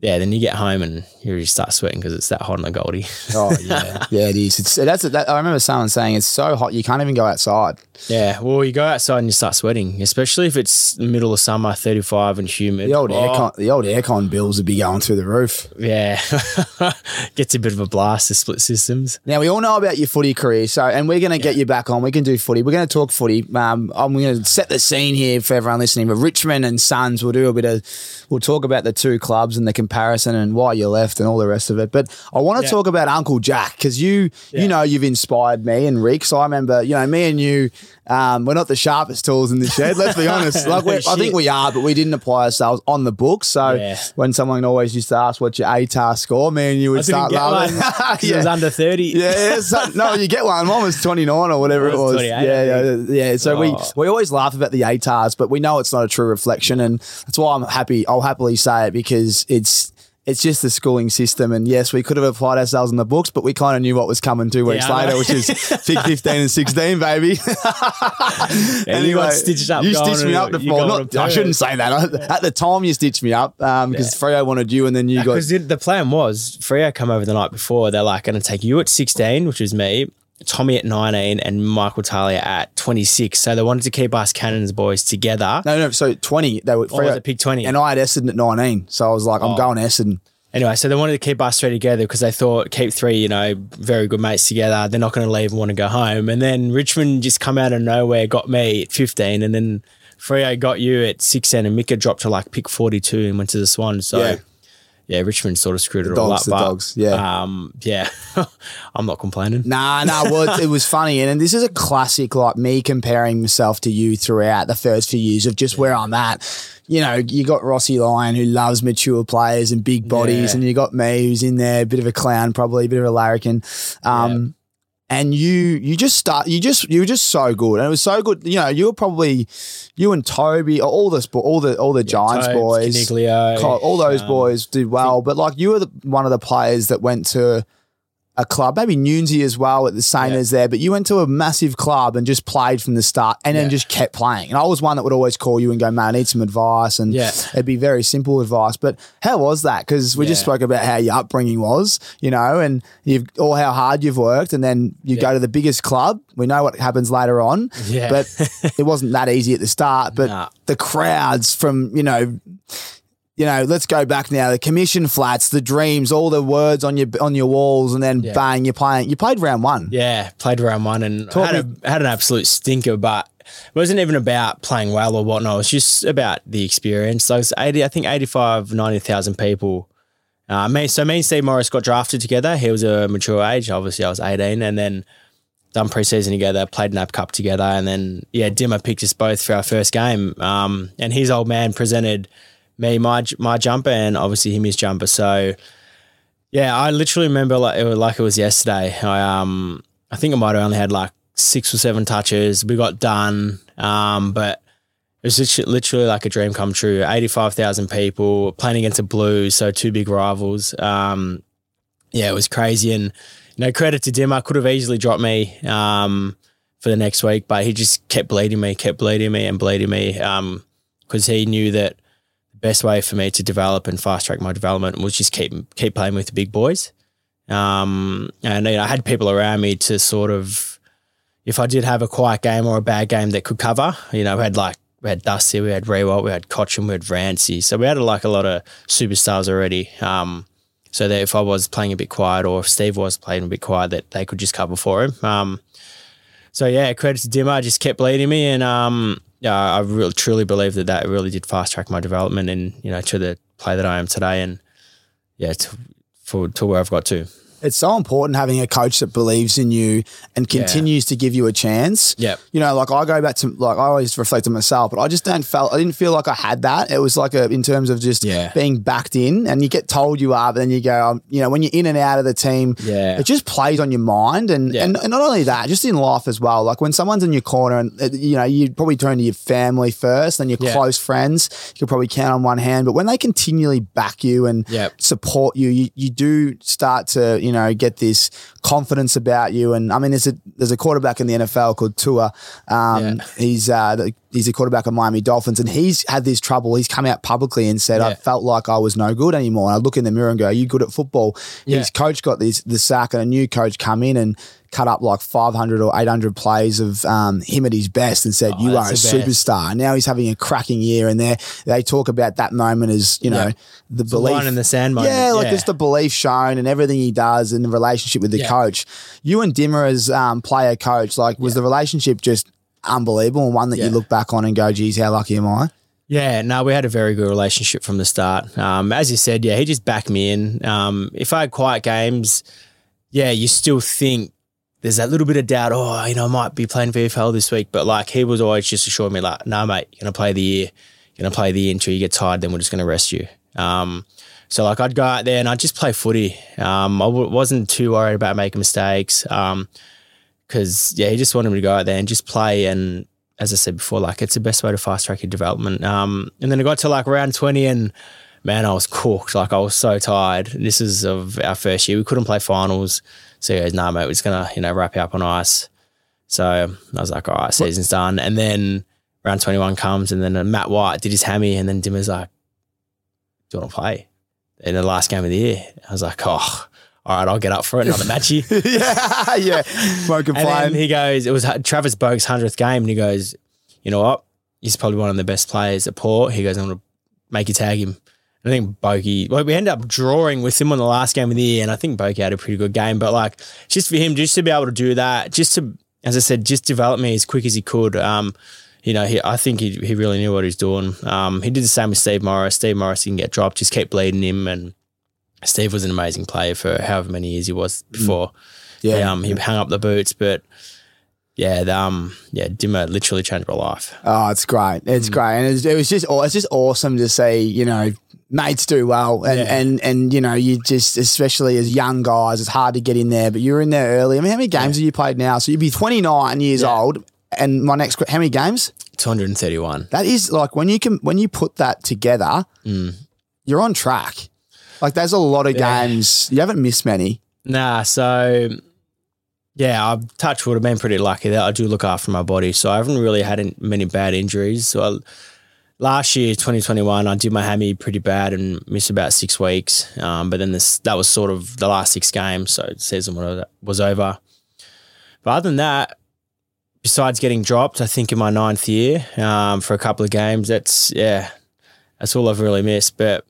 yeah, then you get home and you just start sweating because it's that hot on the Goldie. Oh yeah, yeah, it is. It's that's that, I remember someone saying it's so hot you can't even go outside. Yeah, well, you go outside and you start sweating, especially if it's the middle of summer, 35 and humid. The old Oh, aircon, the old aircon bills would be going through the roof. Yeah, gets a bit of a blast, the split systems. Now we all know about your footy career, so and we're going to get you back on. We can do footy. We're going to talk footy. Um, I'm going to set the scene here for everyone listening. But Richmond and Suns, we'll do a bit of. We'll talk about the two clubs and the comparison and why you left and all the rest of it. But I want to Yeah. talk about Uncle Jack because you Yeah. you know you've inspired me and Rick. So I remember you know me and you. Um, we're not the sharpest tools in the shed. Let's be honest. Like I think we are, but we didn't apply ourselves on the book. So Yeah. when someone always used to ask what's your ATAR score, me and you would start laughing. 'cause it was under 30. Yeah, yeah, so, no, you get one. Mine was 29 or whatever it was was. yeah, yeah, yeah. So we, Oh. we always laugh about the ATARs, but we know it's not a true reflection. And that's why I'm happy. I'll happily say it because it's, it's just the schooling system. And yes, we could have applied ourselves in the books, but we kind of knew what was coming two weeks I later, which is pick 15 and 16, baby. Yeah, you got stitched up You stitched me up to you Not, I shouldn't say that. At the time, you stitched me up um, because Freo wanted you and then you got. Because the, the plan was Freo come over the night before. They're like going to take you at 16, which was me, Tommy at 19, and Michael Talia at 26. So they wanted to keep us Cannons boys together. No, no. So 20, they were Or was it pick 20? And I had Essendon at 19. So I was like, I'm Oh. going Essendon. Anyway, so they wanted to keep us three together because they thought keep three, you know, very good mates together. They're not going to leave and want to go home. And then Richmond just come out of nowhere, got me at 15, and then Freo got you at 16, and Mika dropped to like pick 42 and went to the Swans. So Yeah. Yeah, Richmond sort of screwed it all dogs, up. the dogs, yeah. um, yeah, I'm not complaining. Nah, nah. Well, it, it was funny, and, and this is a classic, like me comparing myself to you throughout the first few years of just where I'm at. You know, you got Rossi Lyon who loves mature players and big bodies, Yeah. and you got me who's in there, a bit of a clown, probably a bit of a larrikin. Um, And you, you just start. You just, you were just so good, and it was so good. You know, you were probably you and Toby, all the all the all the Giants Tobes, boys, all those um, boys did well, but like you were the, one of the players that went to a club, maybe Newsy as well at the same Yeah. as there, but you went to a massive club and just played from the start and then just kept playing. And I was one that would always call you and go, man, I need some advice. And Yeah. it'd be very simple advice. But how was that? Because we just spoke about how your upbringing was, you know, and you've or how hard you've worked. And then you go to the biggest club. We know what happens later on. Yeah. But it wasn't that easy at the start. But Nah. the crowds from, you know, you know, let's go back now. The commission flats, the dreams, all the words on your on your walls, and then Yeah. bang, you're playing. You played round one. Yeah, played round one and had, a, had an absolute stinker, but it wasn't even about playing well or whatnot. It was just about the experience. So it was 80, I think 85, 90,000 people. Uh, me, so me and Steve Morris got drafted together. He was a mature age. Obviously, I was 18 and then done preseason together, played NAB Cup together. And then, yeah, Dimma picked us both for our first game. Um, and his old man presented me my my jumper and obviously him his jumper. So, yeah, I literally remember like it was like it was yesterday. I um I think I might have only had like six or seven touches. We got done, um, but it was literally, literally like a dream come true. Eighty five thousand people playing against the Blues, so two big rivals. Um, yeah, it was crazy, and know credit to Dimma. Could have easily dropped me um, for the next week, but he just kept bleeding me, kept bleeding me, and bleeding me because he knew that best way for me to develop and fast track my development was just keep keep playing with the big boys. Um, and you know, I had people around me to sort of, if I did have a quiet game or a bad game that could cover, you know, we had like we had Dusty, we had Riewoldt, we had Cotchin, we had Rancy, so we had like a lot of superstars already. Um, so that if I was playing a bit quiet or if Steve was playing a bit quiet, that they could just cover for him. Um, so yeah, credit to Dimma, just kept bleeding me, and um, yeah, I really truly believe that that really did fast track my development and you know to the player that I am today, and yeah, to, for to where I've got to. It's so important having a coach that believes in you and Yeah. continues to give you a chance. Yep. You know, like I go back to like I always reflect on myself, but I just don't felt I didn't feel like I had that. It was like a in terms of just Yeah. being backed in, and you get told you are, but then you go, um, you know, when you're in and out of the team, Yeah. it just plays on your mind, and, Yeah. and and not only that, just in life as well. Like when someone's in your corner, and uh, you know, you probably turn to your family first, then your Yeah. close friends. You could probably count on one hand, but when they continually back you and support you, you you do start to you know get this confidence about you. And I mean, there's a there's a quarterback in the NFL called Tua. Um, Yeah. He's uh, the- he's a quarterback of Miami Dolphins, and he's had this trouble. He's come out publicly and said, "I felt like I was no good anymore." And I look in the mirror and go, "Are you good at football?" Yeah. His coach got this the sack, and a new coach come in and cut up like 500 or 800 plays of um, him at his best and said, Oh, "You are a best. superstar." And now he's having a cracking year, and they they talk about that moment as you know Yeah. the The belief line in the sand moment. yeah, like just the belief shown and everything he does and the relationship with the Yeah. coach. You and Dimma as um, player coach, like was the relationship just unbelievable and one that you look back on and go, geez, how lucky am I? Yeah, no, we had a very good relationship from the start. Um, as you said, yeah, he just backed me in. Um, if I had quiet games, yeah, you still think there's that little bit of doubt. Oh, you know, I might be playing VFL this week, but like he was always just assuring me, like, no, mate, you're gonna play the year, you're gonna play the year until you get tired, then we're just gonna rest you. Um, so like I'd go out there and I'd just play footy. Um, I w- wasn't too worried about making mistakes. Um, because yeah, he just wanted me to go out there and just play. And as I said before, like it's the best way to fast track your development. Um, and then I got to like round twenty, and man, I was cooked. Like I was so tired. This is of our first year. We couldn't play finals, so he goes, "Nah, mate, we're just gonna you know wrap you up on ice." So I was like, "All right, season's done." And then round twenty one comes, and then uh, Matt White did his hammy, and then Dimma's like, "Do you want to play?" In the last game of the year, I was like, "Oh." All right, I'll get up for it. Another matchy. yeah, yeah. Won't And complain. he goes, it was Travis Boak's 100th game. And he goes, you know what? He's probably one of the best players at Port. He goes, I'm going to make you tag him. I think Bokey, well, we ended up drawing with him on the last game of the year. And I think Bokey had a pretty good game. But like, just for him, just to be able to do that, just to, as I said, just develop me as quick as he could. Um, you know, he, I think he, he really knew what he was doing. Um, he did the same with Steve Morris. Steve Morris didn't get dropped, just kept bleeding him. And Steve was an amazing player for however many years he was before. Yeah. Yeah, um, he hung up the boots, but yeah, the, um, yeah, Dimma literally changed my life. Oh, it's great. Mm. It's great. And it's, it was just, it's just awesome to see, you know, mates do well. And, Yeah. and, and, you know, you just, especially as young guys, it's hard to get in there, but you're in there early. I mean, how many games have you played now? So you'd be 29 years Yeah. old. And my next, how many games? 231. That is like when you can, when you put that together, you're on track. Like there's a lot of Mm. Yeah. games. You haven't missed many. Nah, so yeah, I've touched wood. I've been pretty lucky that I do look after my body, so I haven't really had many bad injuries. So I, last year, 2021, I did my hammy pretty bad and missed about six weeks. Um, but then this that was sort of the last six games, so the season was- was over. But other than that, besides getting dropped, I think in my ninth year um, for a couple of games, that's yeah, that's all I've really missed. But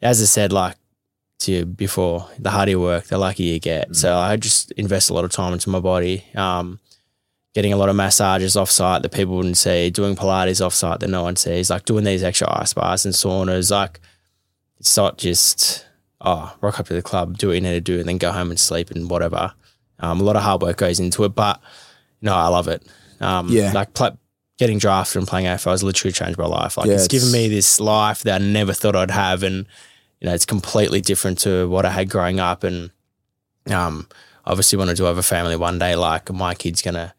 as I said, like to you before, the harder you work, the luckier you get. So I just invest a lot of time into my body. Um, getting a lot of massages off site that people wouldn't see, doing Pilates off site that no one sees, like doing these extra ice baths and saunas. Like it's not just oh, rock up to the club, do what you need to do, and then go home and sleep and whatever. Um, a lot of hard work goes into it, but no, I love it. Um, Yeah. like pl- getting drafted and playing AFL has literally changed my life. Like Yeah, it's, given me this life that I never thought I'd have, and you know, it's completely different to what I had growing up. And um, obviously, want to do have a family one day. Like my kid's gonna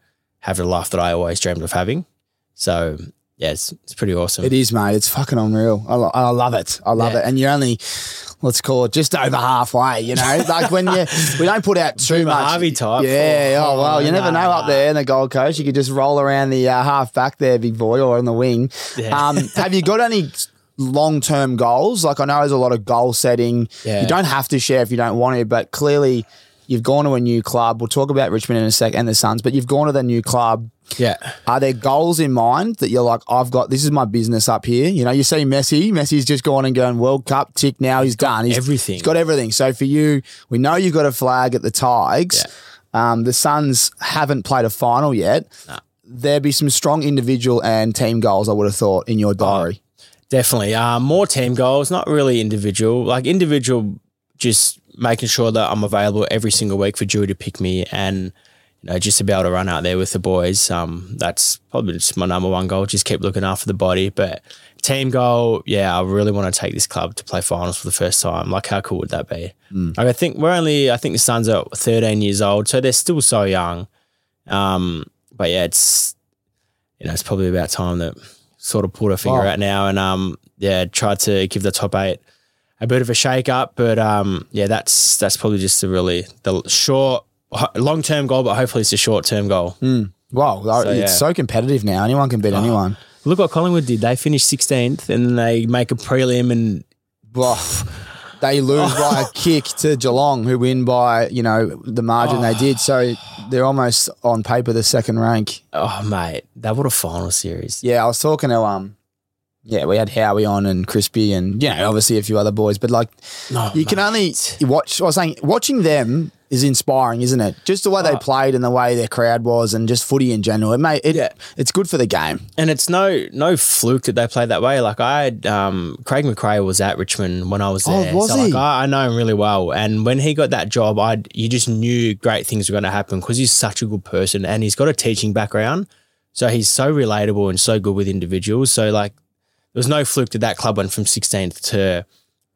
have the life that I always dreamed of having. So yeah, it's, it's pretty awesome. It is, mate. It's fucking unreal. I, lo- I love it. I love Yeah. it. And you're only, let's call it just over halfway, you know? Like when you, we don't put out too Boomer much. Harvey type. Yeah. Oh, well, you never nah, know up there in the Gold Coast. You could just roll around the uh, half back there, big boy, or on the wing. Yeah. Um, have you got any long term goals? Like I know there's a lot of goal setting. Yeah. You don't have to share if you don't want to, but clearly you've gone to a new club. We'll talk about Richmond in a sec and the Suns, but you've gone to the new club. Yeah. Are there goals in mind that you're like, I've got this is my business up here? You know, you see Messi, Messi's just gone and going World Cup tick now. He's, done. He's everything. He's got everything. So for you, we know you've got a flag at the Tigers. Um, the Suns haven't played a final yet. There'd be some strong individual and team goals. I would have thought in your diary. Definitely. Um, more team goals, not really individual. Like individual, just making sure that I'm available every single week for Dewey to pick me and you know just to be able to run out there with the boys. Um, that's probably just my number one goal. Just keep looking after the body. But team goal, yeah, I really want to take this club to play finals for the first time. Like how cool would that be? Like I think we're only I think the Suns are 13 years old, so they're still so young. Um, but yeah, it's you know it's probably about time that sort of pulled a finger Oh. out now and um yeah tried to give the top eight a bit of a shake up, but um yeah that's that's probably just a really the short long term goal, but hopefully it's a short term goal. Wow, So, it's yeah. so competitive now. Anyone can beat anyone. Look what Collingwood did. They finished 16th and they make a prelim and Well, they lose by a kick to Geelong, who win by you know the margin they did. So they're almost on paper the second rank. oh mate, that what a final series. Yeah, I was talking to um, yeah, we had Howie on and Crispy and you know obviously a few other boys, but like Oh, you can only watch. I was saying watching them is inspiring, isn't it? Just the way they Oh. played and the way their crowd was, and just footy in general. It made it. Yeah. It's good for the game. and it's no no fluke that they played that way. Like I had um, Craig McRae was at Richmond when I was Oh, there. was so he? like I, I know him really well. And when he got that job, I you just knew great things were going to happen because he's such a good person and he's got a teaching background. So he's so relatable and so good with individuals. So like there was no fluke that that club went from 16th to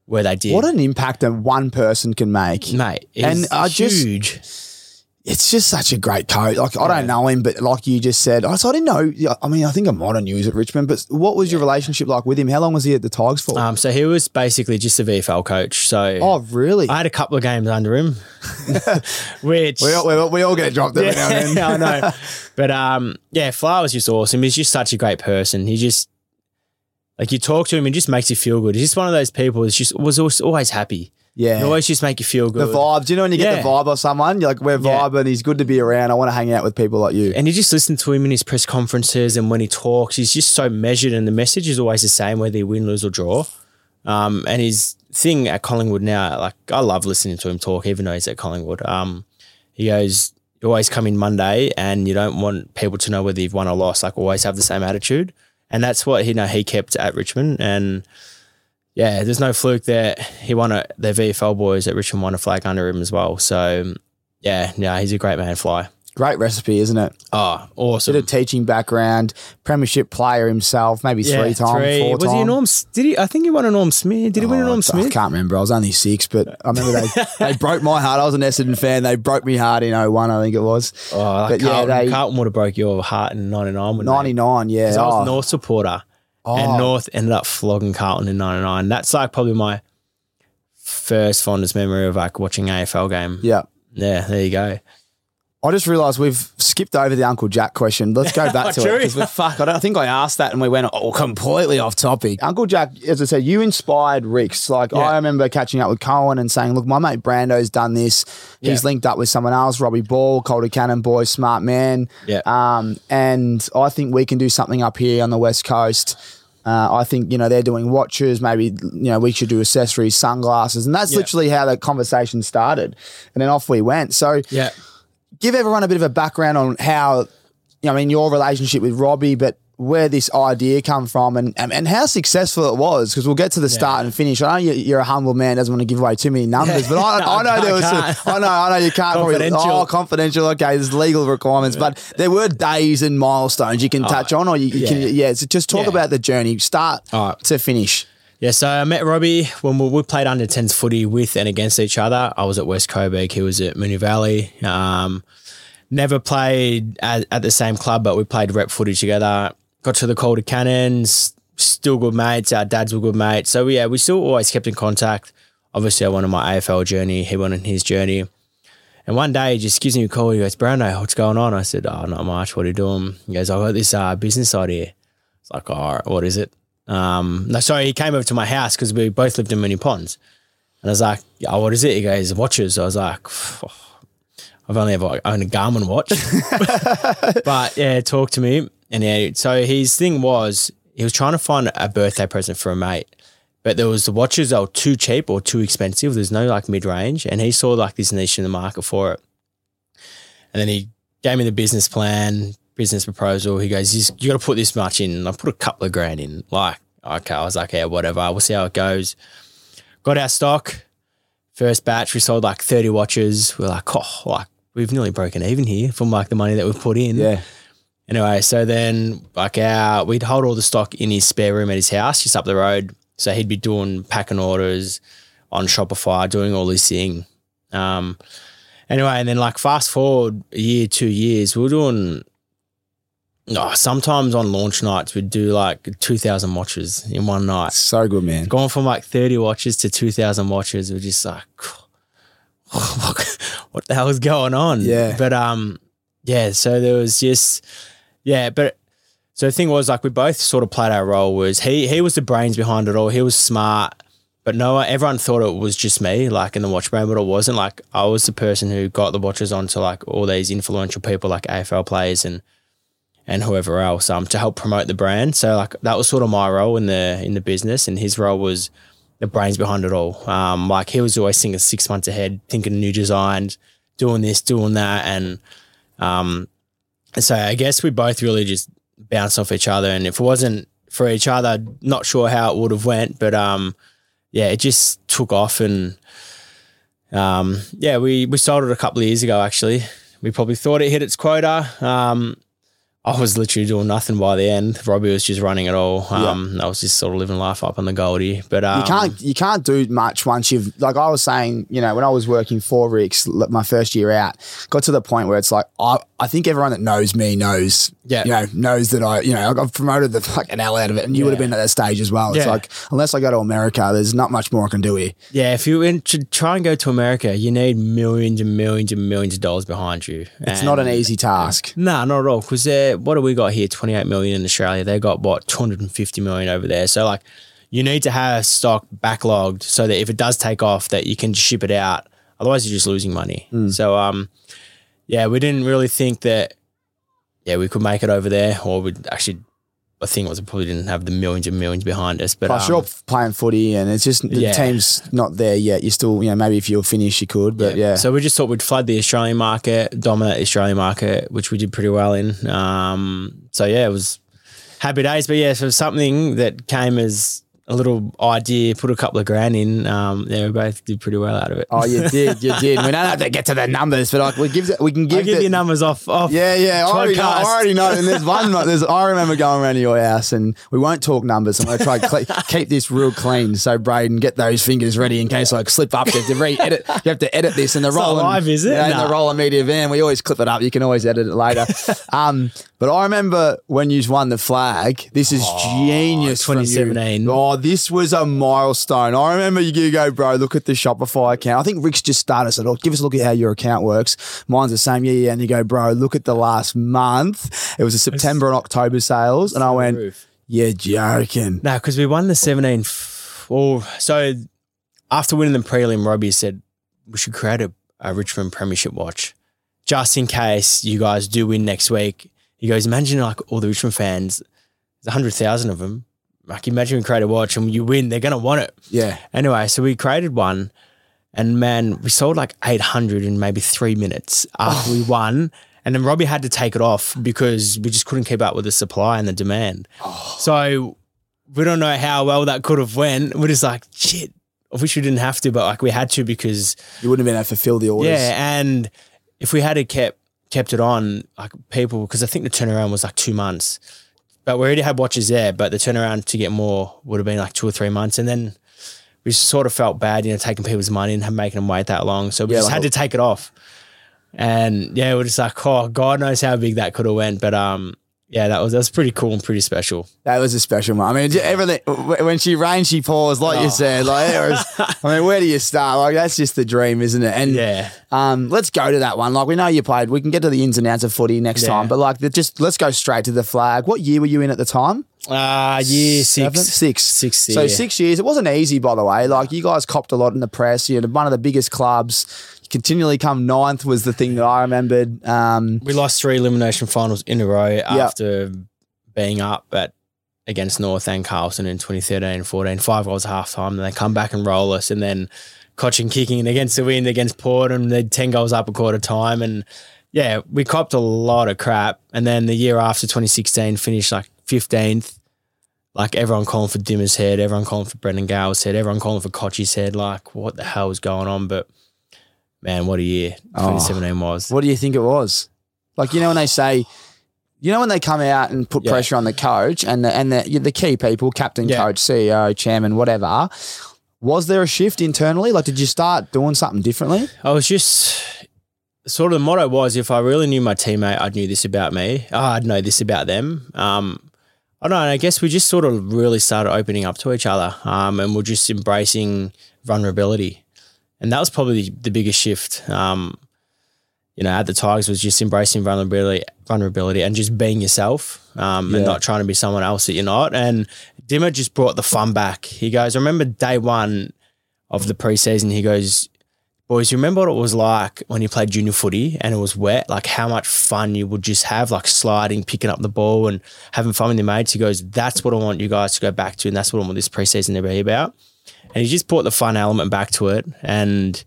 where they did. What an impact that one person can make. mate! And I just- huge. It's just such a great coach. Like I don't know him, but like you just said, I, so I didn't know. I mean, I think I might have knew he at Richmond, but what was your relationship like with him? How long was he at the Tigers for? um, so he was basically just a VFL coach. So oh, really? I had a couple of games under him, which we, all, we, all, we all get dropped every now and then. I know. But um, yeah, Fly was just awesome. He's just such a great person. He just like you talk to him, and just makes you feel good. He's just one of those people that's just was always, always happy. Yeah. And always just make you feel good. The good. vibe. Do you know when you get the vibe of someone? You're like, we're Yeah. vibing. He's good to be around. I want to hang out with people like you. And you just listen to him in his press conferences and when he talks, he's just so measured and the message is always the same, whether you win, lose, or draw. Um, and his thing at Collingwood now, like I love listening to him talk, even though he's at Collingwood. Um, he goes, You always come in Monday and you don't want people to know whether you've won or lost, like always have the same attitude. And that's what he you know he kept at Richmond. And yeah, there's no fluke there. He won a the VFL boys at Richmond won a flag under him as well. So yeah, yeah, he's a great man fly. Great recipe, isn't it? Oh, awesome. Bit of teaching background, premiership player himself, maybe three times, four Was he a. Norm? Did he? I think he won a Norm Smith. Did he win a Oh, Norm I Smith? can't remember. I was only six, but I remember they, they broke my heart. I was an Essendon fan. They broke me heart in 01, I think it was. Oh, But yeah, Carlton, they- Carlton would have broke your heart in '99. wouldn't they? 99, yeah. 'Cause I was Oh, a North supporter, Oh. and North ended up flogging Carlton in '99. That's like probably my first fondest memory of like watching AFL game. yeah. Yeah, there you go. I just realised we've skipped over the Uncle Jack question. Let's go back to it we fuck. I don't think I asked that, and we went oh completely off topic. Uncle Jack, as I said, you inspired Ricks. Like Yeah. I remember catching up with Cohen and saying, "Look, my mate Brando's done this. He's Yeah. linked up with someone else, Robbie Ball, Calder Cannon boy, smart man. Yeah. Um, and I think we can do something up here on the west coast." Uh, I think you know they're doing watches. Maybe you know we should do accessories, sunglasses, and that's Yeah. literally how the conversation started. And then off we went. So Yeah. Give everyone a bit of a background on how, you know, I mean, your relationship with Robbie, but where this idea come from and and, and how successful it was. Because we'll get to the start and finish. I know you- you're a humble man, doesn't want to give away too many numbers, but I, No, I know I there was. Some. I know, I know you can't. probably- Confidential. oh, confidential. Okay, there's legal requirements, but there were days and milestones you can oh, touch on, or you, you can. yeah. Yeah, so just talk Yeah. about the journey, start right. to finish. Yeah, so I met Robbie when we, played under 10s footy with and against each other. I was at West Coburg, he was at Moonee Valley. Um, never played at, at the same club, but we played rep footy together. Got to the Calder Cannons, still good mates. Our dads were good mates. So, yeah, we still always kept in contact. Obviously, I went on my AFL journey, he went on his journey. And one day he just gives me a call. He goes, Brando, what's going on? I said, Oh, not much. What are you doing? He goes, I've got this uh, business idea. It's like, All right, what is it? Um, no, sorry, he came over to my house because we both lived in Moonee Ponds. And I was like, oh, what is it? He goes, watches. I was like, I've only ever owned a Garmin watch. but yeah, talk to me. And yeah, so his thing was he was trying to find a birthday present for a mate. But there was the watches that were too cheap or too expensive. There's no like mid range. And he saw like this niche in the market for it. And then he gave me the business plan, business proposal. He goes, you, you got to put this much in. And I put a couple of grand in. Like, okay. I was like, yeah, whatever. We'll see how it goes. Got our stock. First batch, we sold like 30 watches. We're like, oh, like we've nearly broken even here from like the money that we've put in. Yeah. Anyway, so then like our we'd hold all the stock in his spare room at his house, just up the road. So he'd be doing packing orders on Shopify, doing all this thing. Um, anyway, and then like fast forward a year, two years, we were doing. Oh, sometimes on launch nights we'd do like two thousand watches in one night. So good, man. Going from like thirty watches to two thousand watches, we're just like, what the hell is going on? Yeah. But um, yeah. So there was just yeah, but so the thing was like we both sort of played our role. Was he he was the brains behind it all. He was smart, but no everyone thought it was just me, like in the watch brand, but it wasn't. Like I was the person who got the watches onto like all these influential people, like AFL players and and whoever else, um, to help promote the brand. So like that was sort of my role in the in the business, and his role was the brains behind it all. Um, like he was always thinking six months ahead, thinking new designs, doing this, doing that, and um, so I guess we both really just bounced off each other. And if it wasn't for each other, not sure how it would have went, but um, yeah, it just took off, and um, yeah, we we sold it a couple of years ago. Actually, we probably thought it hit its quota. Um, I was literally doing nothing by the end. Robbie was just running it all. Um, I was just sort of living life up on the Goldie. But um, you can't you can't do much once you've like I was saying, you know, when I was working for Ricks my first year out, got to the point where it's like I I think everyone that knows me knows, Yeah. you know, knows that I, you know, I've promoted the fucking hell out of it, and you would have been at that stage as well. It's Yeah. like unless I go to America, there's not much more I can do here. Yeah, if you try and go to America, you need millions and millions and millions of dollars behind you. It's not an easy task. No, not at all. Because what do we got here? Twenty eight million in Australia. They got what two hundred and fifty million over there. So like, you need to have stock backlogged so that if it does take off, that you can ship it out. Otherwise, you're just losing money. So um, yeah, we didn't really think that. Yeah, we could make it over there, or we'd actually. I think it was we probably didn't have the millions and millions behind us, but Plus, um, you're playing footy, and it's just the Yeah. team's not there yet. You're still, you know, maybe if you're finished, you could, but yeah. So we just thought we'd flood the Australian market, dominate the Australian market, which we did pretty well in. Um, so yeah, it was happy days. But yeah, so something that came as a little idea, put a couple of grand in. Um, yeah, we both did pretty well out of it. Oh, you did, you did. We don't have to get to the numbers, but like we give, we can I'll give, give the, you numbers off. off Yeah, yeah. I already, know, I already know. And there's one. There's. I remember going around to your house, and we won't talk numbers. I'm going to try to cle- keep this real clean. So, Braden, get those fingers ready in case I slip up. You have to re-edit. You have to edit this in the roll. live, is it? Yeah, in Nah. the roller media van. We always clip it up. You can always edit it later. um, but I remember when you won the flag. This is genius. from you. 2017. Oh, this was a milestone. I remember you go, bro. Look at the Shopify account. I think Rick's just started. Said, "Oh, give us a look at how your account works." Mine's the same. Yeah, yeah. And you go, bro. Look at the last month. It was a September and October sales, and I went, roof. "Yeah, joking." No, because we won the 17. Well, oh, so after winning the prelim, Robbie said we should create a, a Richmond Premiership watch just in case you guys do win next week. He goes, imagine like all the Richmond fans, there's 100,000 of them. Like imagine we create a watch and you win, they're gonna want it. Yeah. Anyway, so we created one, and man, we sold like 800 in maybe three minutes after we oh. won. And then Robbie had to take it off because we just couldn't keep up with the supply and the demand. Oh. So we don't know how well that could have went. We're just like, shit, I wish we didn't have to, but like we had to because You wouldn't have been able to fulfill the orders. yeah, and if we had kept kept it on, like people, because I think the turnaround was like two months, but we already had watches there, but the turnaround to get more would have been like two or three months, and then we sort of felt bad, you know, taking people's money and making them wait that long, so we Yeah, just like- had to take it off, and yeah, we're just like, oh, God knows how big that could have went, but um, yeah, that was that was pretty cool and pretty special. That was a special one. I mean, everything when she rained, she paused, like you Oh. said. Like, it was, I mean, where do you start? Like, that's just the dream, isn't it? And Yeah. um, let's go to that one. Like, we know you played. We can get to the ins and outs of footy next Yeah. time, but like, just let's go straight to the flag. What year were you in at the time? Uh year Seven? six. Six. Six, So yeah. six years. It wasn't easy, by the way. Like you guys copped a lot in the press. You're one of the biggest clubs. Continually come ninth was the thing that I remembered. Um, We lost three elimination finals in a row after being up at against North and Carlton in 2013 and 14, five goals at half time. Then they come back and roll us, and then Cotchin kicking against the wind against Port, and they're 10 goals up a quarter time. And yeah, we copped a lot of crap. And then the year after 2016, finished like 15th. Like everyone calling for Dimma's head, everyone calling for Brendan Gale's head, everyone calling for Kochi's head. Like, what the hell is going on? But man, what a year Oh. 2017 was. what do you think it was? Like you know when they say, you know when they come out and put Yeah. pressure on the coach and the and the, the key people, captain, Yeah. coach, CEO, chairman, whatever. Was there a shift internally? Like, did you start doing something differently? I was just sort of the motto was if I really knew my teammate, I'd knew this about me. Oh, I'd know this about them. Um, I don't know. I guess we just sort of really started opening up to each other, um, and we're just embracing vulnerability, and that was probably the biggest shift. Um, you know, at the Tigers was just embracing vulnerability, vulnerability, and just being yourself, um, and not trying to be someone else that you're not. And Dimma just brought the fun back. He goes, I remember day one of the preseason. He goes, boys, you remember what it was like when you played junior footy and it was wet? Like how much fun you would just have, like sliding, picking up the ball and having fun with your mates. He goes, that's what I want you guys to go back to, and that's what I want this preseason to be about. And he just brought the fun element back to it, and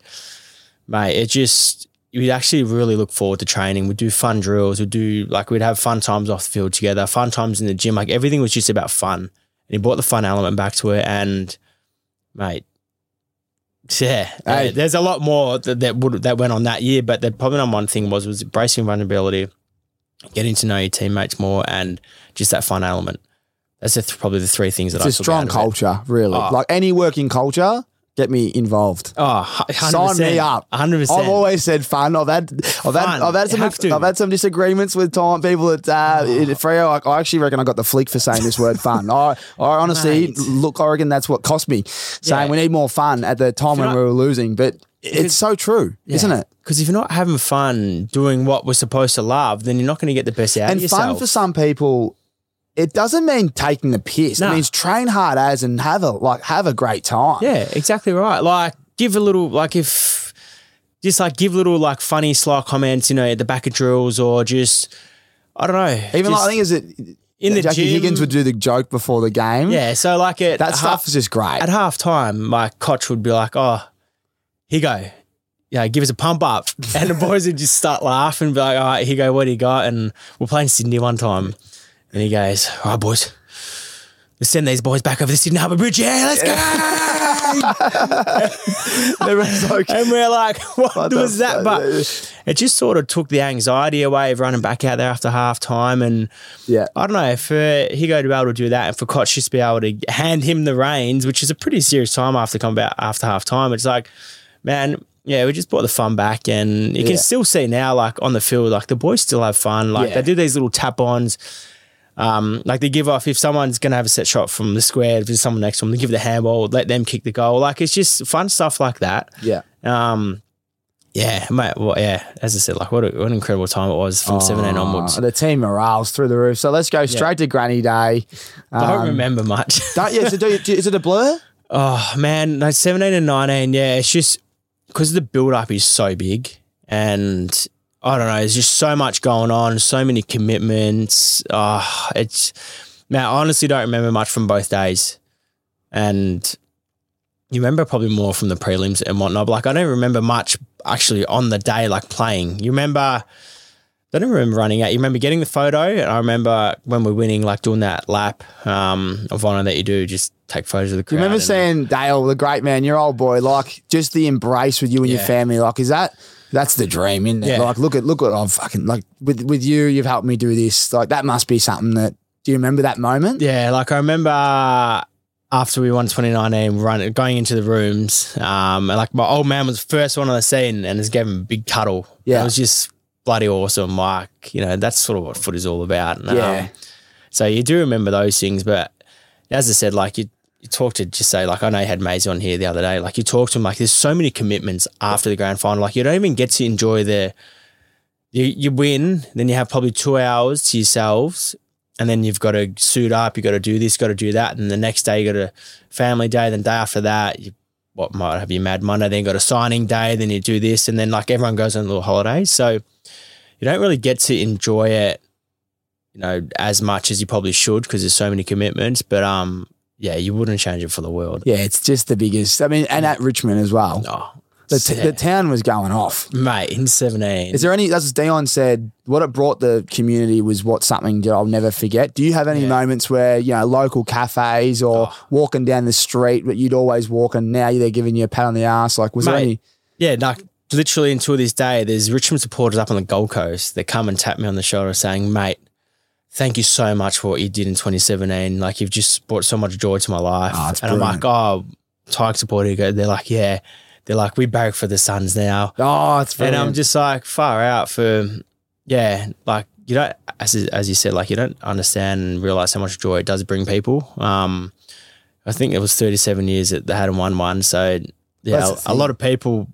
mate, it just we'd actually really look forward to training. We'd do fun drills. We'd do like we'd have fun times off the field together, fun times in the gym. Like everything was just about fun. And he brought the fun element back to it, and mate, yeah, Hey. uh, there's a lot more that that, would, that went on that year. But the probably number one thing was was embracing vulnerability, getting to know your teammates more, and just that fun element. That's the th- probably the three things that It's I a took strong of it. culture, really. Oh. Like any working culture, get me involved. Ah, oh, 100%. Sign me up. 100%. I've always said fun. I've had, I've had, I've had some. I've had some disagreements with time people at uh, ah. in Freo. I, I actually reckon I got the flick for saying this word fun. I, I honestly Mate. look. I reckon that's what cost me saying Yeah. we need more fun at the time when not- we were losing. But it's so true, isn't it? Because if you're not having fun doing what we're supposed to love, then you're not going to get the best out And of yourself. And fun for some people. It doesn't mean taking the piss. It means train hard as and have a like have a great time. yeah, exactly right. Like give a little, like if just like give little like funny sly comments, you know, at the back of drills or just I don't know. Even like, I think is it in the Jackie gym. Higgins would do the joke before the game. yeah. So like at that half- stuff is just great. at half time, my coach would be like, "Oh, here you go." Yeah, give us a pump up. And the boys would just start laughing and be like, all right, here you go, what do you got? And we're playing Sydney one time. And he goes, all right, boys, let's send these boys back over the Sydney Harbour Bridge. Yeah, let's go. And we're like, what, What was that? But it just sort of took the anxiety away of running back out there after half time. And yeah. I don't know, for Higo to be able to do that and for Koch just to be able to hand him the reins, which is a pretty serious time after come back after half time. It's like, man, yeah, we just brought the fun back and you Yeah. can still see now, like on the field, like the boys still have fun. Like Yeah. they do these little tap ons. Um, like they give off if someone's gonna have a set shot from the square, if there's someone next to them, they give the handball, let them kick the goal. Like it's just fun stuff like that. Yeah. Um, yeah, mate. Well, yeah. As I said, like what, a, what an incredible time it was from 17 onwards. Oh, The team morale's through the roof. So let's go straight to Granny Day. I don't Um, remember much. Don't, yeah, so do, you- is it a blur? Oh man, no, 17 and 19, yeah, it's just because the build up is so big and I don't know, there's just so much going on, so many commitments. Oh, it's Now, I honestly don't remember much from both days. And you remember probably more from the prelims and whatnot. But like, I don't remember much actually on the day, like playing. You remember, I don't remember running out. You remember getting the photo. And I remember when we're winning, like doing that lap um, of honor that you do, just take photos of the crowd. you remember seeing Dale, the great man, your old boy, like just the embrace with you and your family? Like, is that that's the dream, isn't it? Yeah. Like, look at look what I'm fucking like with with you. You've helped me do this. Like, that must be something that. Do you remember that moment? Yeah, like I remember after we won 2019, run going into the rooms, um, and like my old man was the first one on the scene and just gave him a big cuddle. Yeah. it was just bloody awesome. Like you know, that's sort of what foot is all about. And, um, Yeah. so you do remember those things, but as I said, like you. You talk to just say like I know you had Maisie on here the other day. Like you talk to him like there's so many commitments after the grand final. Like you don't even get to enjoy the you you win, then you have probably two hours to yourselves, and then you've got to suit up, you got to do this, got to do that, and the next day you got a family day, then day after that you what might have you mad Monday, then you got a signing day, then you do this, and then like everyone goes on little holidays, so you don't really get to enjoy it, you know, as much as you probably should because there's so many commitments, but um. Yeah, you wouldn't change it for the world. Yeah, it's just the biggest. I mean, and at Richmond as well. Oh, The, t- the town was going off. mate, in 17. Is there any, as Dion said, what it brought the community was what something that I'll never forget. Do you have any Yeah. moments where, you know, local cafes or Oh. walking down the street that you'd always walk and now they're giving you a pat on the ass? Like, was there any? Yeah, like literally until this day, there's Richmond supporters up on the Gold Coast that come and tap me on the shoulder saying, mate, thank you so much for what you did in 2017. Like you've just brought so much joy to my life. Oh, and I'm like, oh, Tigers supporter. Go- They're like, yeah. They're like, we barrack for the Suns now. Oh, it's And. I'm just like, far out for, yeah, like, you don't, as, as you said, like, you don't understand and realize how much joy it does bring people. Um, I think it was 37 years that they hadn't won one. So, yeah, a, a lot of people,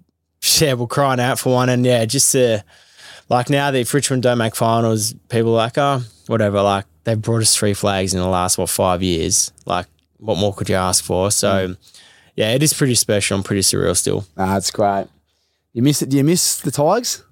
yeah, were crying out for one. And yeah, just to, like now that if Richmond don't make finals, people are like, oh, whatever. Like, they've brought us three flags in the last, what, five years. Like, what more could you ask for? So, yeah, it is pretty special and pretty surreal still. Nah, it's great. You miss it? Do you miss the Tigers?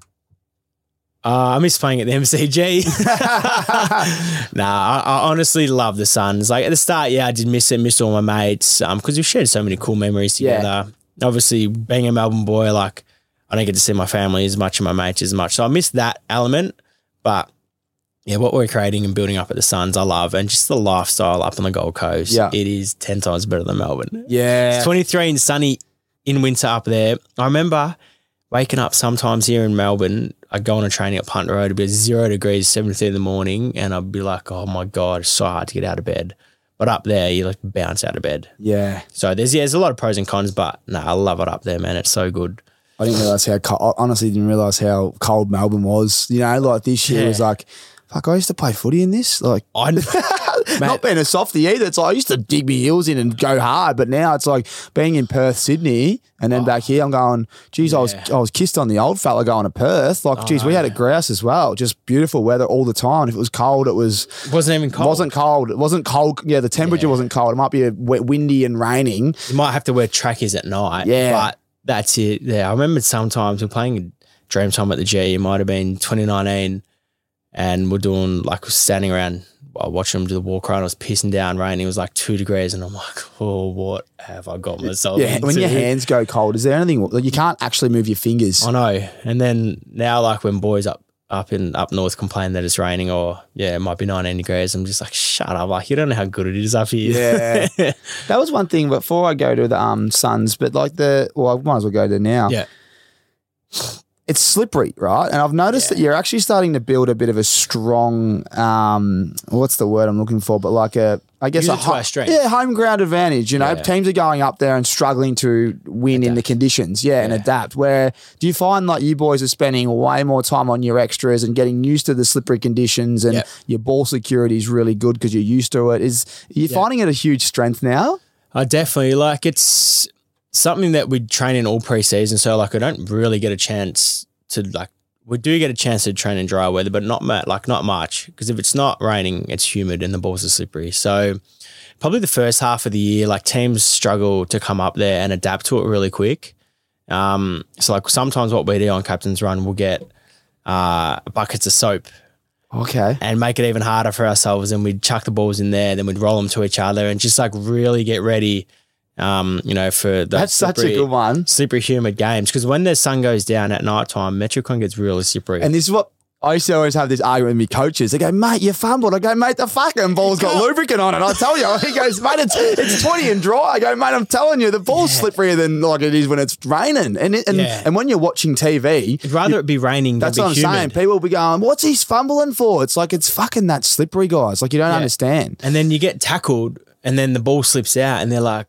Uh, I miss playing at the MCG. nah, I, I honestly love the Suns. Like at the start, yeah, I did miss it, miss all my mates, um, because we've shared so many cool memories Yeah. together. Obviously, being a Melbourne boy, like I don't get to see my family as much and my mates as much, so I miss that element. But yeah, what we're creating and building up at the Suns, I love, and just the lifestyle up on the Gold Coast. Yeah. it is ten times better than Melbourne. Yeah. It's 23 and sunny in winter up there. I remember waking up sometimes here in Melbourne. I'd go on a training at Punt Road. It'd be zero degrees, 7.30 in the morning. And I'd be like, oh my God, it's so hard to get out of bed. But up there, you like bounce out of bed. yeah. So there's, yeah, there's a lot of pros and cons, but no, I love it up there, man. It's so good. I didn't realize how I honestly didn't realize how cold Melbourne was. You know, like this year Yeah. was like, fuck, I used to play footy in this. Like, I, not being a softie either. It's like I used to dig my heels in and go hard, but now it's like being in Perth, Sydney, and then oh. back here, I'm going, geez, I was Oh. Yeah. Oh, I was kissed on the old fella going to Perth. Like, oh, geez, we had a grouse as well. Just beautiful weather all the time. If it was cold, it was wasn't even cold. wasn't cold. It wasn't cold. Yeah, the temperature Yeah. wasn't cold. It might be a wet, windy and raining. You might have to wear trackies at night. Yeah. But that's it. Yeah. I remember sometimes we're playing Dreamtime at the G. It might have been 2019 and we're doing like standing around I watching them do the walk around. It was pissing down rain. It was like two degrees, and I'm like, "Oh, what have I got myself?" Yeah, when your hands go cold, is there anything like you can't actually move your fingers? I know. And then now, like when boys up up in up north complain that it's raining, or yeah, it might be 19 degrees. I'm just like, shut up! Like you don't know how good it is up here. Yeah. That was one thing before I go to the um Suns, but like the well, I might as well go to now. yeah. It's slippery, right? And I've noticed that you're actually starting to build a bit of a strong um what's the word I'm looking for? But like a I guess Use a it to ho- our strength. yeah, home ground advantage. You know, Yeah. teams are going up there and struggling to win in the conditions, yeah, and adapt. Where do you find like you boys are spending way more time on your extras and getting used to the slippery conditions and Yep. your ball security is really good because you're used to it? Is you're you finding it a huge strength now? I definitely like it's something that we train in all preseason. So like I don't really get a chance to like we do get a chance to train in dry weather, but not like not much because if it's not raining, it's humid and the balls are slippery. So probably the first half of the year, like teams struggle to come up there and adapt to it really quick. Um, so like sometimes what we do on captain's run, we'll get uh, buckets of soap Okay. and make it even harder for ourselves. And we'd chuck the balls in there, then we'd roll them to each other and just like really get ready, um, you know, for the That's such a good one. Slippery humid games because when the sun goes down at night time, Metricon gets really slippery. And this is what I used to always have this argument with me coaches. They go, mate, you fumbled. I go, mate, the fucking ball's got lubricant on it. I tell you. He goes, mate, it's, it's 20 and dry. I go, mate, I'm telling you, the ball's slipperier than like it is when it's raining. And it, and, Yeah. and when you're watching TV, I'd rather it be raining that's than what I'm humid. saying. People will be going, what's he fumbling for? It's like, it's fucking that slippery, guys. Like, you don't Yeah. understand. And then you get tackled, and then the ball slips out, and they're like,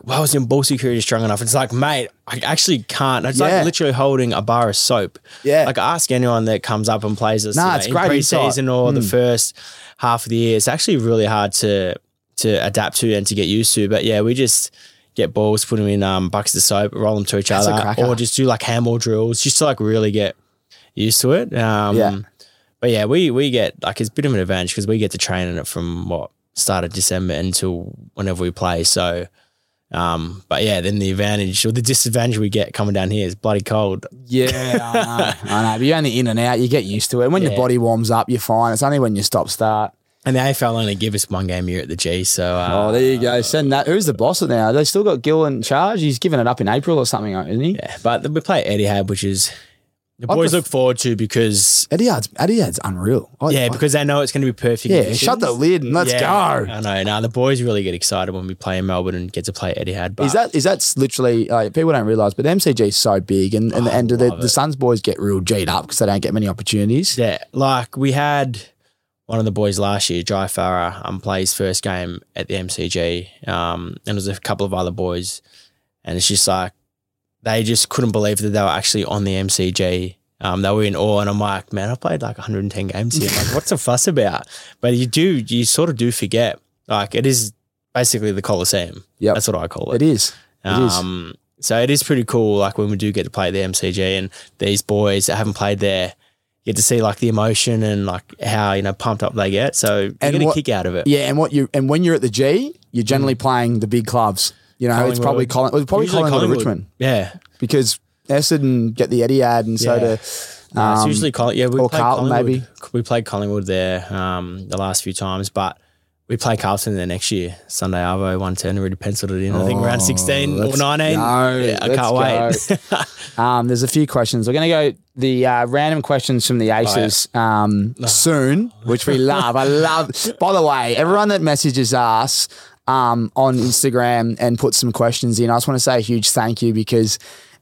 "Why wasn't ball security strong enough?" It's like, mate, I actually can't. It's Yeah. like literally holding a bar of soap. Yeah. Like ask anyone that comes up and plays us Nah, you know, it's in great preseason or the Mm. first half of the year. It's actually really hard to to adapt to and to get used to. But yeah, we just get balls, put them in um, buckets of soap, roll them to each That's other, or just do like handball drills, just to like really get used to it. Um, Yeah. But yeah, we we get like it's a bit of an advantage because we get to train in it from what start of December until whenever we play. So, um, but yeah, then the advantage or the disadvantage we get coming down here is bloody cold. Yeah, I know. I know. But you're only in and out. You get used to it. And when your body warms up, you're fine. It's only when you stop start. And the AFL only give us one game here at the G. So, uh, Oh, there you go. Send that. Who's the boss now? They still got Gill in charge. He's given it up in April or something, isn't he? yeah, but we play Eddie Etihad, which is the boys pref- look forward to because Etihad's, Etihad's unreal. I- yeah, I- because they know it's going to be perfect. yeah. conditions. Shut the lid and let's Yeah, go. I know. Now the boys really get excited when we play in Melbourne and get to play Etihad. But Is that is that's literally like people don't realize, but the MCG is so big, and and, Oh, and the, the. Suns boys get real G'd up because they don't get many opportunities. Yeah, like we had one of the boys last year, Jy Farrar, um, play his first game at the MCG, um, and there's a couple of other boys, and it's just like they just couldn't believe that they were actually on the MCG. Um, they were in awe, and I'm like, man, I played like 110 games here. Like, what's the fuss about? But you do, you sort of do forget, like it is basically the Coliseum. Yeah, that's what I call it. It is. It is. Um, so it is pretty cool. Like when we do get to play the MCG and these boys that haven't played there, get to see like the emotion and like how you know pumped up they get. So you And get a kick out of it. Yeah, and what you and when you're at the G, you're generally playing the big clubs. You know, it's probably Colin, Collingwood. it's probably Usually Collingwood, Richmond Yeah, because Essendon get the Etihad, and so Yeah. do No, it's um, usually Colling. Yeah, we or played Carlton, maybe. We played Collingwood there um, the last few times, but. We play Carlton there next year. Sunday Arvo one ten already penciled it in. I think around sixteen or nineteen. go. Yeah, I can't wait. Um, there's a few questions. We're going to go the uh, random questions from the Aces um, soon, which we love. I love. By the way, everyone that messages us um, on Instagram and put some questions in, I just want to say a huge thank you because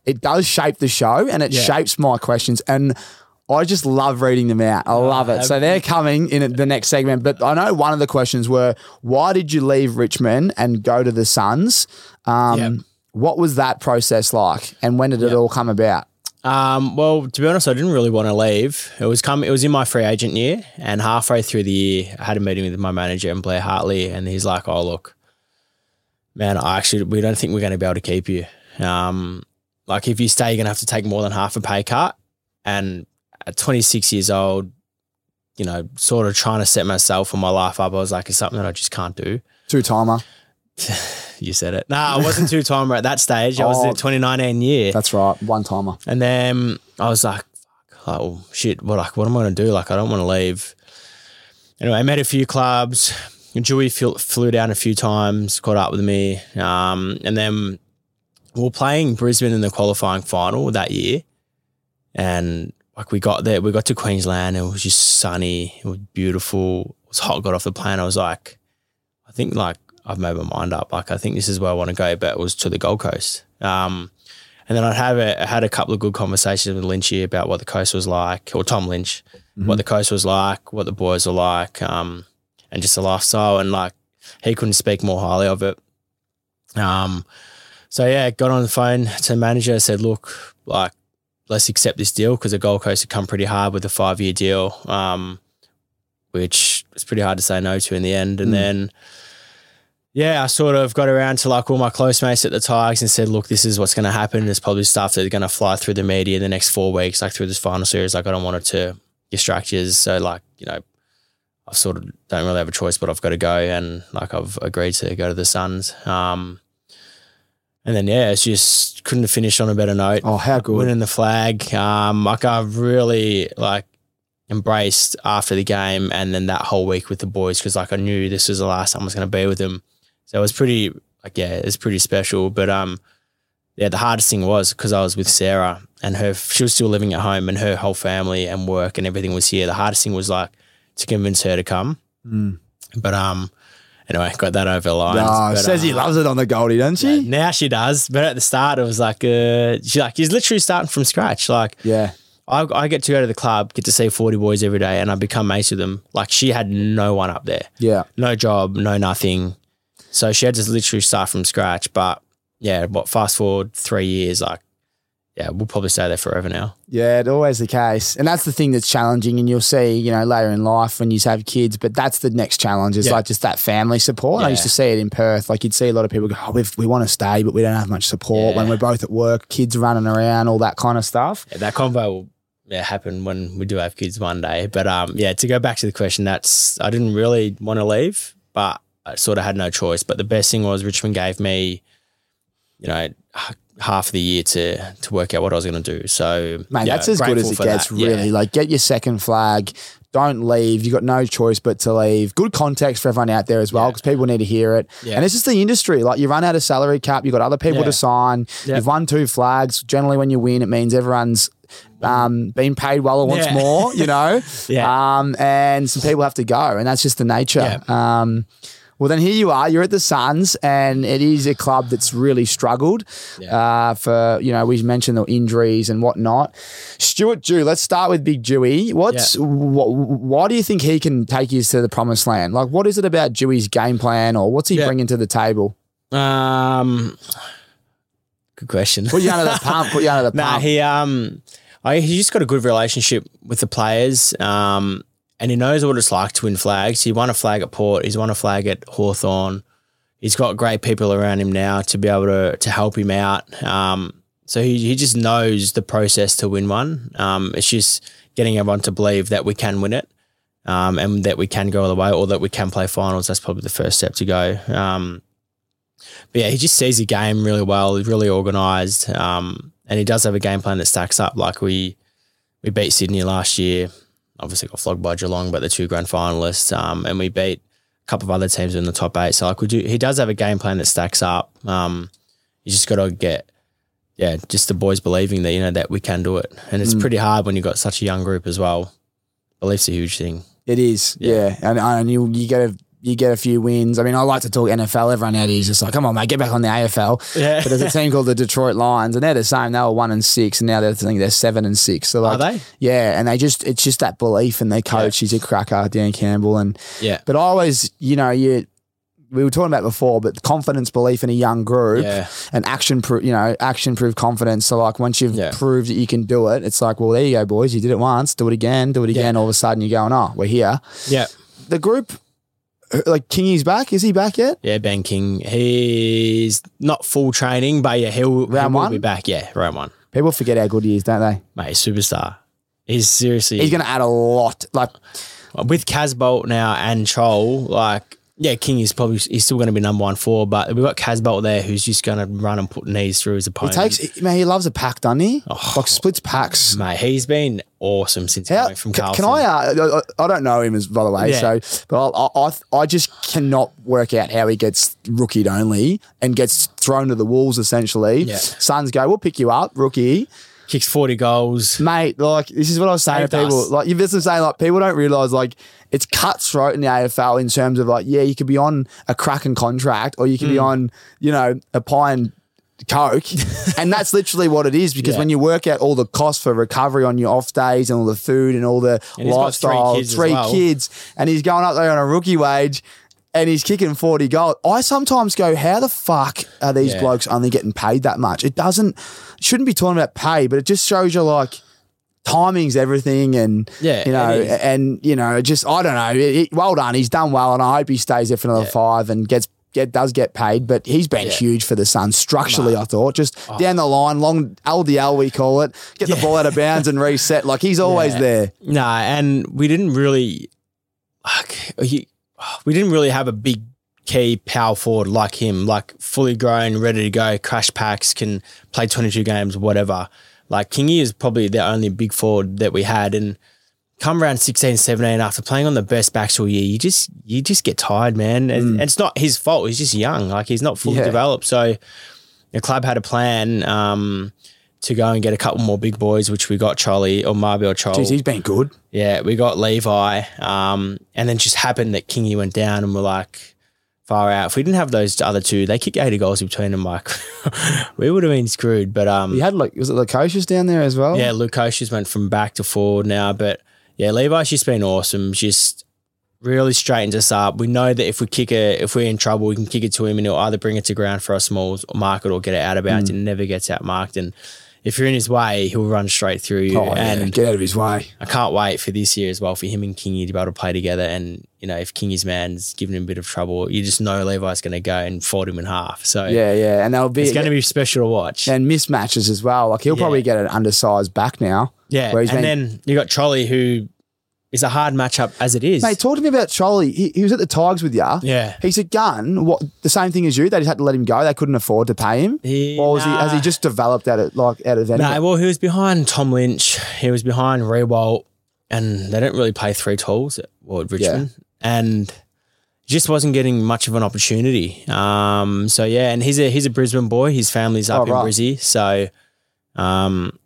it does shape the show and it Yeah. shapes my questions and. I just love reading them out. I love it. So they're coming in the next segment. But I know one of the questions were, why did you leave Richmond and go to the Suns? Um, Yep. What was that process like, and when did it all come about? Um, well, to be honest, I didn't really want to leave. It was come. It was in my free agent year, and halfway through the year, I had a meeting with my manager and Blair Hartley, and he's like, "Oh, look, man, I actually we don't think we're going to be able to keep you. Um, like if you stay, you're going to have to take more than half a pay cut." And at 26 years old, you know, sort of trying to set myself and my life up, I was like, "It's something that I just can't do." Two timer. You said it. No, I wasn't two timer at that stage. I was Oh. the 2019 year. That's right. One timer. And then I was like, fuck, like, oh, shit, what, like, what am I going to do? Like, I don't want to leave. Anyway, I met a few clubs. Dewey flew, flew down a few times, caught up with me. Um, and then we were playing Brisbane in the qualifying final that year. And like, we got there, we got to Queensland and it was just sunny. It was beautiful. It was hot. Got off the plane. I was like, I think like I've made my mind up. Like, I think this is where I want to go, but it was to the Gold Coast. Um, and then I'd have a, I had a couple of good conversations with Lynchy about what the coast was like, or Tom Lynch, what the coast was like, what the boys were like, um, and just the lifestyle. And like he couldn't speak more highly of it. Um, so yeah, got on the phone to the manager, said, look, like let's accept this deal because the Gold Coast had come pretty hard with a five year deal, um, which was pretty hard to say no to in the end. And Mm. then yeah, I sort of got around to like all my close mates at the Tigers and said, look, this is what's going to happen. There's probably stuff that's going to fly through the media in the next four weeks, like through this final series. Like, I don't want it to distract you. So, like, you know, I sort of don't really have a choice, but I've got to go. And like, I've agreed to go to the Suns. Um, and then, yeah, it's just couldn't have finished on a better note Oh, how good. winning the flag. Um, like I've really like embraced after the game, and then that whole week with the boys because like I knew this was the last time I was going to be with them. So it was pretty like yeah, it was pretty special. But um, yeah, the hardest thing was because I was with Sarah and her she was still living at home and her whole family and work and everything was here. The hardest thing was like to convince her to come. But um, anyway, got that over the line. But, says he uh, loves it on the Goldie, doesn't she? now she does, but at the start it was like, uh, she like he's literally starting from scratch. Like Yeah. I, I get to go to the club, get to see forty boys every day, and I become mates with them. Like she had no one up there, Yeah. no job, no nothing. So she had to literally start from scratch. But yeah, what fast forward three years, like yeah, we'll probably stay there forever now. Yeah, it's always the case. And that's the thing that's challenging. And you'll see, you know, later in life when you have kids, but that's the next challenge is Yeah. like just that family support. I used to see it in Perth. Like you'd see a lot of people go, oh, we've, we want to stay, but we don't have much support when we're both at work, kids running around, all that kind of stuff. Yeah, that convo will yeah, happen when we do have kids one day. But um, yeah, to go back to the question, that's I didn't really want to leave, but I sort of had no choice. But the best thing was Richmond gave me, you know, half of the year to to work out what I was going to do. So Mate, yeah, that's as good as it gets, that. Yeah. really. Like, get your second flag. Don't leave. You got no choice but to leave. Good context for everyone out there as well, Yeah. because people need to hear it. Yeah. And it's just the industry. Like, you run out of salary cap. you've got other people Yeah. to sign. Yeah. You've won two flags. Generally, when you win, it means everyone's um, been paid well or wants Yeah. more. You know. Yeah. Um, and some people have to go, and that's just the nature. Yeah. Um, well, then here you are. You're at the Suns, and it is a club that's really struggled Yeah. uh, for you know we mentioned the injuries and whatnot. Stuart Dew, let's start with Big Dewey. What's wh- why do you think he can take you to the promised land? Like, what is it about Dewey's game plan, or what's he Yeah. bringing to the table? Um, good question. Put you under the pump. Put you under the Nah, pump. he um, I, he just got a good relationship with the players. Um, and he knows what it's like to win flags. He won a flag at Port. He's won a flag at Hawthorn. He's got great people around him now to be able to to help him out. Um, so he he just knows the process to win one. Um, it's just getting everyone to believe that we can win it. Um, and that we can go all the way, or that we can play finals. That's probably the first step to go. Um, but yeah, he just sees the game really well. He's really organised, um, and he does have a game plan that stacks up. Like we we beat Sydney last year. Obviously got flogged by Geelong, but the two grand finalists, um, and we beat a couple of other teams in the top eight. So like we do, he does have a game plan that stacks up. Um, you just got to get, yeah, just the boys believing that you know that we can do it, and it's pretty hard when you've got such a young group as well. Belief's a huge thing. It is, yeah, Yeah. and, and you you get a you get a few wins. I mean, I like to talk NFL. Everyone out here is just like, come on, mate, get back on the AFL. Yeah. But there's a team called the Detroit Lions, and they're the same. They were one and six, and now they're I think they're seven and six. So like, Are they? Yeah, and they just it's just that belief in their coach. He's a cracker, Dan Campbell, and Yeah. but I always, you know, you. We were talking about before, but confidence, belief in a young group, Yeah. and action, pro- you know, action proof confidence. So, like, once you've Yeah. proved that you can do it, it's like, well, there you go, boys. You did it once, do it again, do it again. All of a sudden, you're going, oh, we're here Yeah. the group, like Kingy's back. Is he back yet? Yeah, Ben King. He's not full training, but yeah, he'll, he'll one? be back. Yeah, round one. People forget how good he is, don't they? Mate, superstar. He's seriously He's going to add a lot. Like, with Casboult now and Chol, like yeah, King is probably he's still going to be number one four, but we've got Casboult there who's just going to run and put knees through his he takes, man, he loves a pack, doesn't he? Oh. like splits packs. Mate, he's been awesome since How, coming from Carlton. can I, uh, I? Don't know him as by the way, Yeah. so but I, I, I just cannot work out how he gets rookied only and gets thrown to the wolves essentially. Yeah. Suns go, we'll pick you up, rookie. Kicks forty goals. mate. Like this is what I was saying Saved to people. us. Like you've been saying, like people don't realize like it's cutthroat in the AFL in terms of like yeah, you could be on a cracking contract or you could be Hmm. on you know a pie and coke, and that's literally what it is. Because Yeah. when you work out all the costs for recovery on your off days and all the food and all the And he's three lifestyle, kids three well. kids, and he's going up there on a rookie wage. And he's kicking 40 goals. I sometimes go, how the fuck are these Yeah. blokes only getting paid that much? It doesn't, shouldn't be talking about pay, but it just shows you like, timing's everything and Yeah, you know and you know just I don't know it, it- well done he's done well and I hope he stays there for another Yeah. five and gets get does get paid but he's been Yeah. huge for the Suns structurally I thought just oh. down the line long LDL we call it get the ball out of bounds and reset like he's always Yeah. there Nah, and we didn't really, like, he, we didn't really have a big key power forward like him, like fully grown, ready to go, crash packs, can play 22 games, whatever. Like Kingy is probably the only big forward that we had. And come around 16, 17 after playing on the best backs all year, you just you just get tired, man. And, and it's not his fault. He's just young. Like he's not fully Yeah. developed. So the club had a plan um, to go and get a couple more big boys, which we got Charlie or Marby or Charlie. He's been good. Yeah, we got Levi, um, and then just happened that Kingy went down, and we're like far out. If we didn't have those other two, they kicked eighty goals between them. Like we would have been screwed. But um, You had like was it Lukosius down there as well? yeah, Lukosius went from back to forward now, but yeah, Levi's just been awesome. Just really straightens us up. We know that if we kick it, if we're in trouble, we can kick it to him, and he'll either bring it to ground for our smalls mark it or get it out of bounds. Mm. and never gets out marked. And if you're in his way, he'll run straight through you. Oh, yeah. and Get out of his way. I can't wait for this year as well for him and Kingy to be able to play together. And you know, if Kingy's man's giving him a bit of trouble, you just know Levi's going to go and fold him in half. So Yeah, yeah. And they'll be it's going to be special to watch. and mismatches as well. Like he'll Yeah. probably get an undersized back now. yeah, and been- then you got Trolley who is a hard matchup as it is. Mate, talk to me about Charlie. He, he was at the Tigers with you. yeah. He's a gun. What the same thing as you? They just had to let him go. They couldn't afford to pay him. He- or was he, has he just developed out of like out of any? No, well, he was behind Tom Lynch. He was behind Riewoldt, and they don't really play three tools at, at Richmond, and just wasn't getting much of an opportunity. Um, so yeah, and he's a he's a Brisbane boy. His family's up Oh, in right. Brizzy, so um,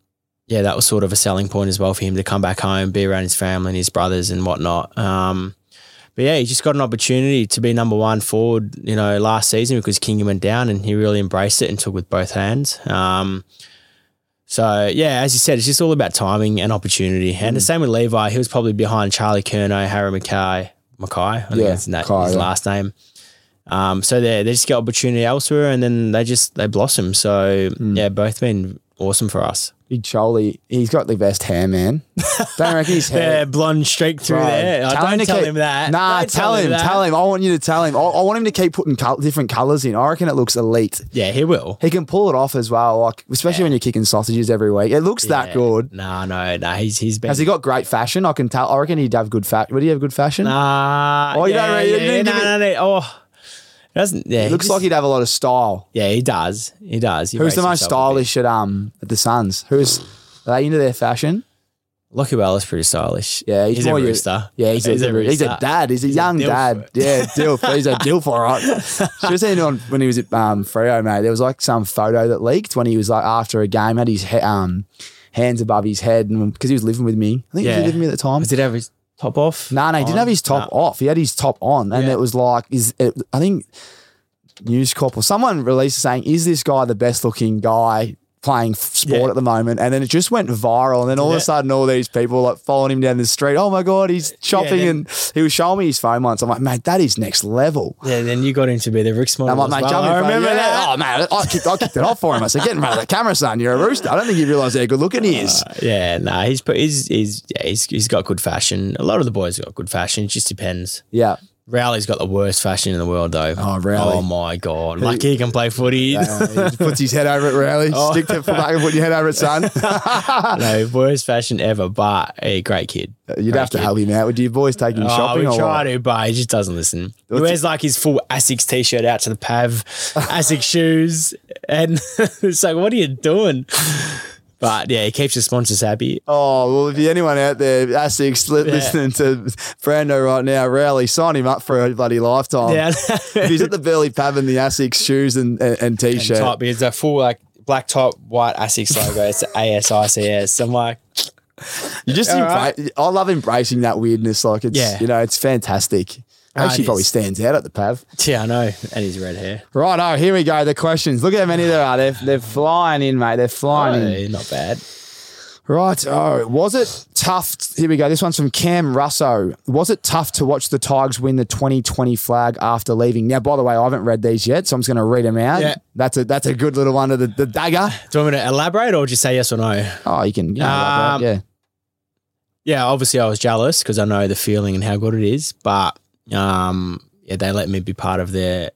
yeah, that was sort of a selling point as well for him to come back home, be around his family and his brothers and whatnot. Um, but yeah, he just got an opportunity to be number one forward, you know, last season because King went down and he really embraced it and took with both hands. Um, so yeah, as you said, it's just all about timing and opportunity. And the Mm. same with Levi, he was probably behind Charlie Curnow, Harry McKay, McKay, I think Yeah, that's that, McKay, his yeah. last name. Um, so they they just get opportunity elsewhere, and then they just they blossom. So Mm. yeah, both been awesome for us. Big Charlie. He's got the best hair, man. Don't reckon his hair. Yeah, blonde streak through Bro, there. I don't tell keep- him that. Nah, Don't tell him, tell him. I want you to tell him. I, I want him to keep putting col- different colours in. I reckon it looks elite. Yeah, he will. He can pull it off as well, like especially when you're kicking sausages every week. It looks that good. No, no, no. He's he's been. Has he got great fashion? I can tell. I reckon he'd have good fashion. Would he have good fashion? Nah. Oh, you yeah, don't really- you yeah, no, give no, no. Oh, doesn't. Yeah, It looks he like he'd have a lot of style. Yeah, he does. He does. He Who's the most a stylish at um at the Suns? Who's are they into their fashion? Lachie Weller's pretty stylish. Yeah, he's he's, more a rooster. Yeah, he's, a, he's, a, dad. He's a He's young dilf. dad. Yeah, dilf. He's a dilf, all right. Should have seen on when he was at um, Freo, mate. There was like some photo that leaked when he was like after a game, had his he- um, hands above his head, and because he was living with me. I think he was living with me at the time. It have his top off? No, no, he didn't on? have his top No. off. He had his top on, and Yeah. it was like, is it, I think News Corp or someone released saying, "Is this guy the best looking guy playing sport Yeah. at the moment?" And then it just went viral, and then all of a sudden, all these people like following him down the street. Oh my god, he's shopping, then- and he was showing me his phone once. I'm like, mate, that is next level. Yeah, then you got him to be the Rick's model. I'm like, as mate, well. I remember that. Oh man, I kicked, I kicked it off for him. I said, "Get in front of the camera, son. You're a rooster." I don't think you realise how good looking he uh, is. Yeah, no, he's he's he's yeah, he's he's got good fashion. A lot of the boys got good fashion. It just depends. Yeah. Rowley's got the worst fashion in the world, though. Oh, Rowley. Oh my god! Lucky he can play footy. Uh, he puts his head over it, Rowley. Oh. Stick to and put your head over it, son. no, worst fashion ever, but a great kid. You'd Great have to kid. help him out. Would your boys take him Oh, shopping we try to, but he just doesn't listen. He What's wears like his full Asics t-shirt out to the pav, Asics shoes, and it's like, what are you doing? But yeah, he keeps his sponsors happy. Oh, well, if anyone out there, Asics, li- Yeah. listening to Brando right now, Rowley, sign him up for a bloody lifetime. Yeah, If he's at the Burleigh Pub in the Asics shoes and, and, and t-shirt. top. It's a full like black top, white Asics logo. It's ASICS. I'm like, you just embra- right. I love embracing that weirdness. Like it's, Yeah. you know, it's fantastic. Actually, probably stands out at the Pav. yeah, I know. And his red hair. Right, oh, here we go. The questions. Look at how many there are. They're, they're flying in, mate. They're flying in. Oh, not bad. Right. Oh, was it tough? Here we go. This one's from Cam Russo. Was it tough to watch the Tigers win the 2020 flag after leaving? Now, by the way, I haven't read these yet, so I'm just going to read them out. Yeah. That's a that's a good little one of the, the dagger. Do you want me to elaborate or just say yes or no? Oh, you can. You know, Um, yeah. Yeah, obviously I was jealous because I know the feeling and how good it is, but um, yeah, they let me be part of their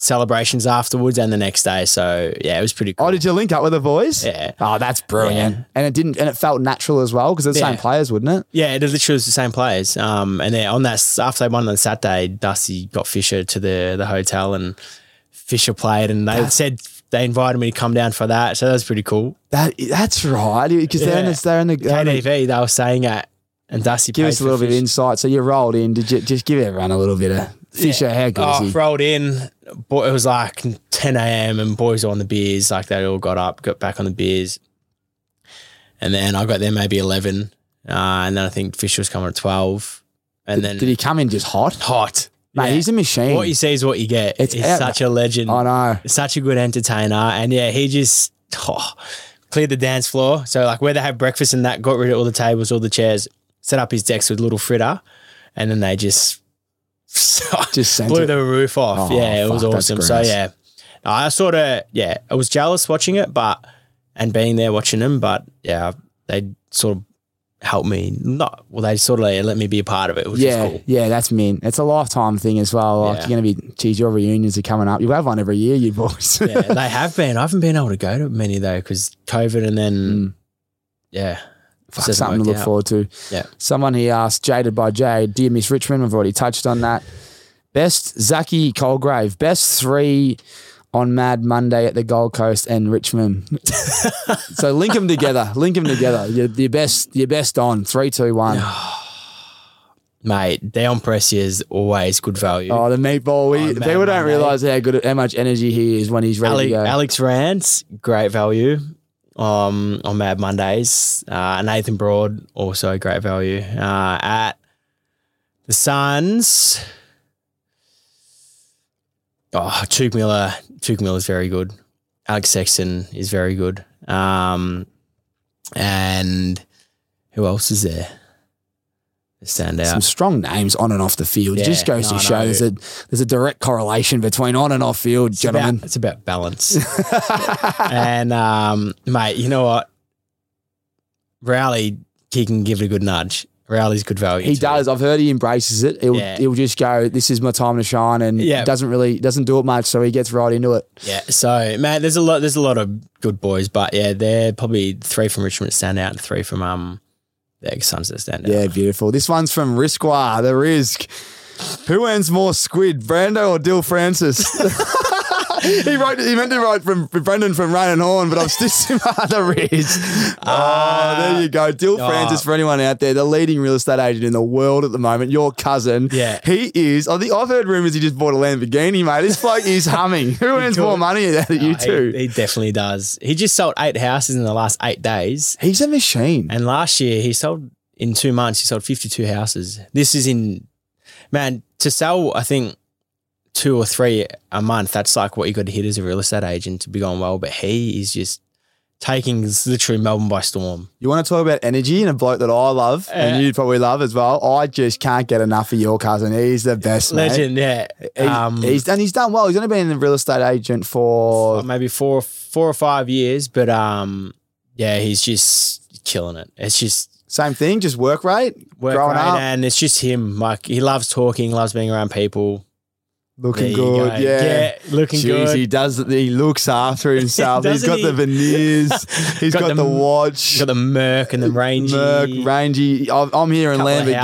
celebrations afterwards and the next day. So yeah, it was pretty cool. Oh, did you link up with the boys? Yeah. Oh, that's brilliant. Yeah. And it didn't, and it felt natural as well because they're the same players, wouldn't it? Yeah, it literally was the same players. Um, and then on that after they won on Saturday, Dusty got Fisher to the the hotel and Fisher played, and they That's- said they invited me to come down for that. So that was pretty cool. That that's right because they're in Yeah. the they're in the they're in the- KDV, they were saying at and Dusty Give us a little bit of insight. So you rolled in. Did you just give everyone a little bit of Fisher? How good Oh, is he? rolled in. Boy, it was like 10 a.m. and boys were on the beers. Like they all got up, got back on the beers. And then I got there maybe 11. Uh, and then I think Fisher was coming at 12. And then Did he come in just hot? hot. Mate, Yeah. he's a machine. What you see is what you get. It's He's out- such a legend. I know. Such a good entertainer. And yeah, he just oh, cleared the dance floor. So like where they had breakfast and that, got rid of all the tables, all the chairs, set up his decks with little fritter. And then they just Just blew it. the roof off. Oh, yeah, it was awesome. So yeah, I sort of yeah, I was jealous watching it, but and being there watching them, but yeah, they sort of helped me. Not well, they sort of like, let me be a part of it, which yeah, cool. yeah, that's mean. It's a lifetime thing as well. Like Yeah. you're going to be, geez, your reunions are coming up. You have one every year, you boys. Yeah, they have been. I haven't been able to go to many though because COVID, and then hmm. yeah, Fuck, something to look out. forward to. Yeah. Someone he asked, Jaded by Jade, dear miss Richmond? We've already touched on that. Best Zaki Colgrave, best three on Mad Monday at the Gold Coast and Richmond. so link them together. Link them together. Your, your best, your best on three, two, one. mate, Dion Prestia is always good value. Oh, the meatball. We, Oh, people don't realize how good, how much energy he is when he's ready to go. Alex Rance, great value. Um, on Mad Mondays, uh, Nathan Broad also great value. Uh, at the Suns, oh, Touk Miller, Touk Miller is very good. Alex Sexton is very good. Um, and who else is there? Stand Some strong names on and off the field. it just goes no, to show no. there's a there's a direct correlation between on and off field, It's gentlemen. About, it's about balance. and um, mate, you know what? Rowley, he can give it a good nudge. Rowley's good value. He does. I've heard he embraces it. He'll, Yeah. he'll just go, "This is my time to shine," and Yeah. doesn't really doesn't do it much. So he gets right into it. Yeah. So, man, there's a lot. There's a lot of good boys, but yeah, they're probably three from Richmond stand out, and three from um, the Suns that stand out. Yeah, beautiful. This one's from Risqua, the Risk. Who earns more squid, Brando or Dill Francis? he wrote. He meant to write from Brendan from Rain and Horn, but I've stitched him the Risk. oh, there you go, Dill oh. Francis. For anyone out there, the leading real estate agent in the world at the moment. Your cousin. Yeah. he is. Oh, I think I've heard rumors he just bought a Lamborghini, mate. This bloke is humming. Who earns more money out of you Oh, he- two? He, definitely does. He just sold eight houses in the last eight days, He's a machine. and last year he sold in two months. He sold fifty-two houses. This is in man to sell. I think two or three a month. That's like what you got to hit as a real estate agent to be going well. But he is just taking literally Melbourne by storm. You want to talk about energy and a bloke that I love and Uh, you'd probably love as well. I just can't get enough of your cousin. He's the best, mate. Legend, yeah. He- Um, he's done. He's done well. He's only been a real estate agent for. maybe four, four or five years, but um, yeah, he's just killing it. It's just Same thing, just work rate. work growing rate, up, and it's just him. Like he loves talking, loves being around people. Looking good. go. Yeah. looking Jeez, good. he does. He looks after himself. he's got he? the veneers. He's got, Got the, the- watch. He's got the Merc and the Rangy Merc, rangy. I'm here in Lamborghinis,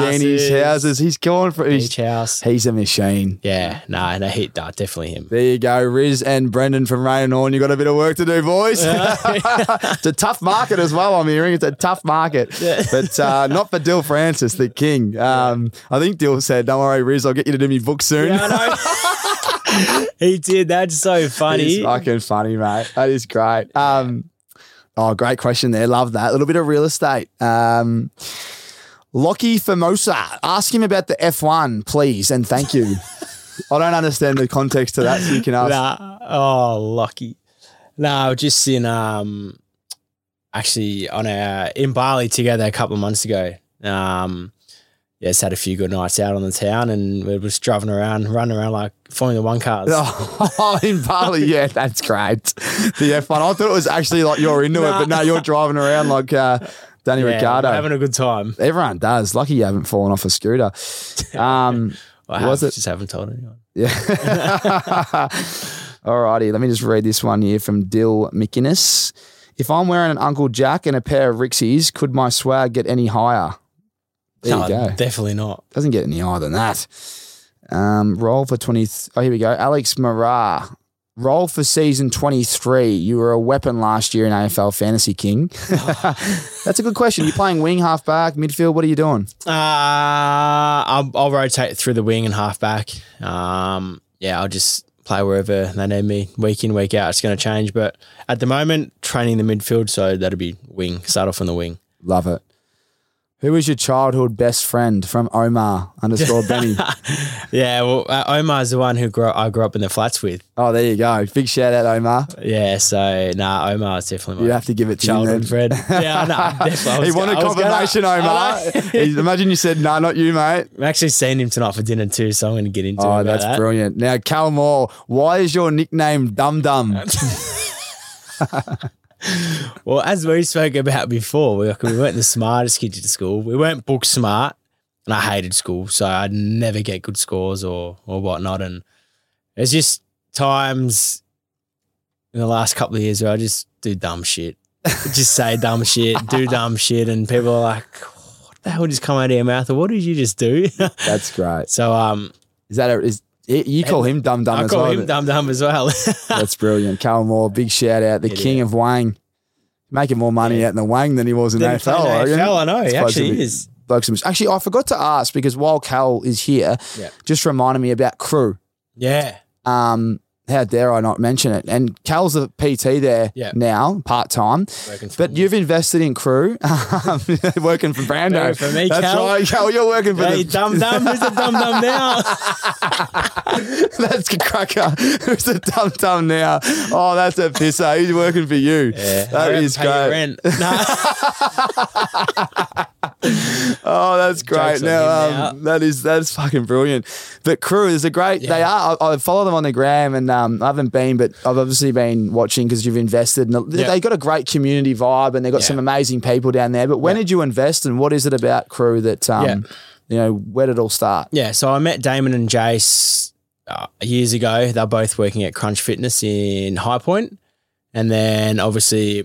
houses. houses. He's going for. He's, beach house. he's a machine. Yeah, no, no, he, no, definitely him. There you go, Riz and Brendan from Rain and Horn. You got a bit of work to do, boys. it's a tough market as well. I'm hearing it's a tough market, but uh, not for Dill Francis, the king. Um, I think Dill said, "Don't worry, Riz, I'll get you to do me book soon." Yeah. he did. That's so funny. It's fucking funny, mate. That is great. Um, oh, great question there. Love that. A little bit of real estate. Um, Lockie Formosa, ask him about the F1, please, and thank you. I don't understand the context to that, so you can ask. Nah. Oh, lucky. No, just in um, actually on a in Bali together a couple of months ago. Um, yeah, just had a few good nights out on the town, and we were just driving around, running around like Formula One cars. Oh, in Bali, yeah, that's great. The F1. I thought it was actually like you're into it, but no, you're driving around like uh, Danny Yeah, Ricciardo. having a good time. Everyone does. Lucky you haven't fallen off a scooter. Um, I Was have, it- just haven't told anyone. yeah. Alrighty, let me just read this one here from Dill McInnes. If I'm wearing an Uncle Jack and a pair of Rixies, could my swag get any higher? There no, you go. definitely not. Doesn't get any higher than that. Um, roll for 20. oh, here we go. Alex Marat. Roll for season 23. You were a weapon last year in AFL Fantasy King. That's a good question. You're playing wing, half back, midfield? What are you doing? Uh, I'll, I'll rotate through the wing and half back. Um, yeah, I'll just play wherever they need me. Week in, week out, it's going to change. But at the moment, training the midfield, so that'll be wing. Start off on the wing. Love it. Who was your childhood best friend from Omar underscore Benny? Yeah, well, uh, Omar's the one who grew, I grew up in the flats with. oh, there you go. Big shout out, Omar. Yeah, so nah, Omar's definitely You have to give it to him. childhood friend. Yeah, no, definitely. I He was wanted was gonna- confirmation, Omar. know. Imagine you said, "No, not you, mate." I'm actually seeing him tonight for dinner too, so I'm going to get into it. Oh, that's that. brilliant. Now, Cal Moore, why is your nickname Dum Dum? Well, as we spoke about before, we, we weren't the smartest kids at school. We weren't book smart, and I hated school, so I'd never get good scores or or whatnot. And it's just times in the last couple of years where I just do dumb shit, just say dumb shit, do dumb shit, and people are like, "What the hell just come out of your mouth? Or what did you just do?" That's great. so um, Is that a, is you call him Dum Dum I as call well? him dumb dumb as well. That's brilliant. Cal Moore, big shout out, the Yeah, king yeah. of Wang. Making more money out in the Wang than he was in Then AFL. playing I reckon. AFL, I know, he actually be- is. Actually, I forgot to ask because while Cal is here, Yeah. just reminded me about crew. yeah, Um, how dare I not mention it? And Cal's a PT there Yeah. now, part time. But you've invested in crew, working for Brando. For me, That's Cal. right, Cal. You're working for Hey, the dumb dumb, who's the dumb dumb now? That's a cracker. Who's a dum dum now? Oh, that's a pisser. Eh? He's working for you. Yeah, that I don't pay your great. Rent. No. Oh, that's great. Jokes Now, um, that is that's fucking brilliant. But crew is a great. They are. I, I follow them on the gram, and um, I haven't been, but I've obviously been watching because you've invested. And Yeah. they got a great community vibe, and they've got Yeah. some amazing people down there. But when Yeah. did you invest, and what is it about crew that um, Yeah. you know, where did it all start? yeah, so I met Damon and Jace uh, years ago. They're both working at Crunch Fitness in High Point, and then obviously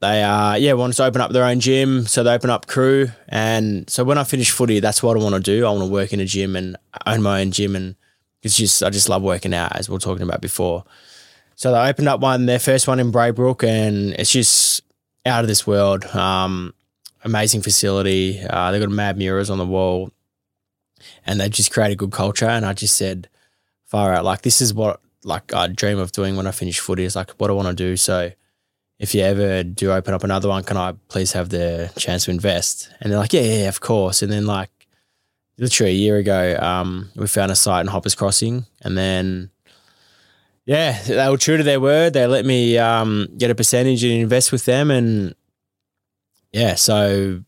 they uh yeah wanted to open up their own gym, so they opened up Crew. And so when I finish footy, that's what I want to do. I want to work in a gym and own my own gym, and it's just I just love working out, as we were talking about before. So they opened up one, their first one in Braybrook, and it's just out of this world. Um, amazing facility. Uh, they got mad mirrors on the wall, and they just created a good culture. And I just said, far out, like this is what like I dream of doing when I finish footy. Is like what I want to do. So if you ever do open up another one, can I please have the chance to invest? And they're like, yeah, yeah, of course. And then like literally a year ago, um, we found a site in Hoppers Crossing, and then yeah, they were true to their word. They let me um, get a percentage and invest with them, and yeah, so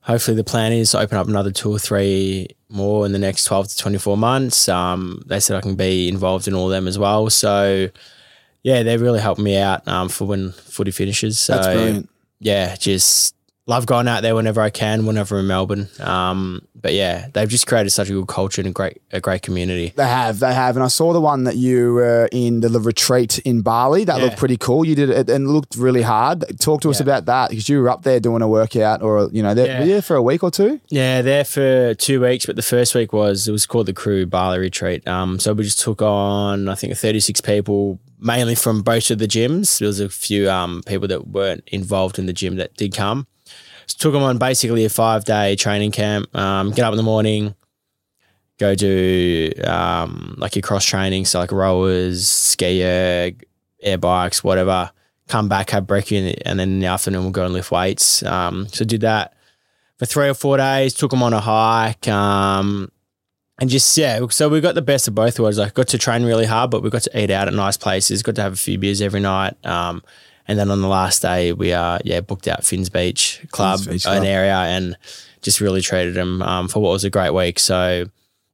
hopefully the plan is to open up another two or three more in the next twelve to twenty four months. Um, they said I can be involved in all of them as well. So yeah, they really helped me out um, for when footy finishes. So That's brilliant. yeah, just love going out there whenever I can, whenever in Melbourne. Um, but yeah, they've just created such a good culture and a great a great community. They have, they have, and I saw the one that you were in the retreat in Bali. That Yeah. looked pretty cool. You did it and looked really hard. Talk to us Yeah. about that because you were up there doing a workout, or you know, there, Yeah. were you there for a week or two? Yeah, there for two weeks, but the first week was it was called the Crew Bali Retreat. Um, so we just took on I think thirty six people, mainly from both of the gyms. There was a few um people that weren't involved in the gym that did come. Took them on basically a five day training camp. Um, get up in the morning, go do um like your cross training, so like rowers, skier, air bikes, whatever. Come back, have brekkie, and then in the afternoon we'll go and lift weights. Um, so did that for three or four days. Took them on a hike, um, and just yeah. So we got the best of both worlds. Like got to train really hard, but we got to eat out at nice places. Got to have a few beers every night. Um, and then on the last day, we uh yeah booked out Finn's Beach Club, Beach an Club. area, and just really treated them um, for what was a great week. So.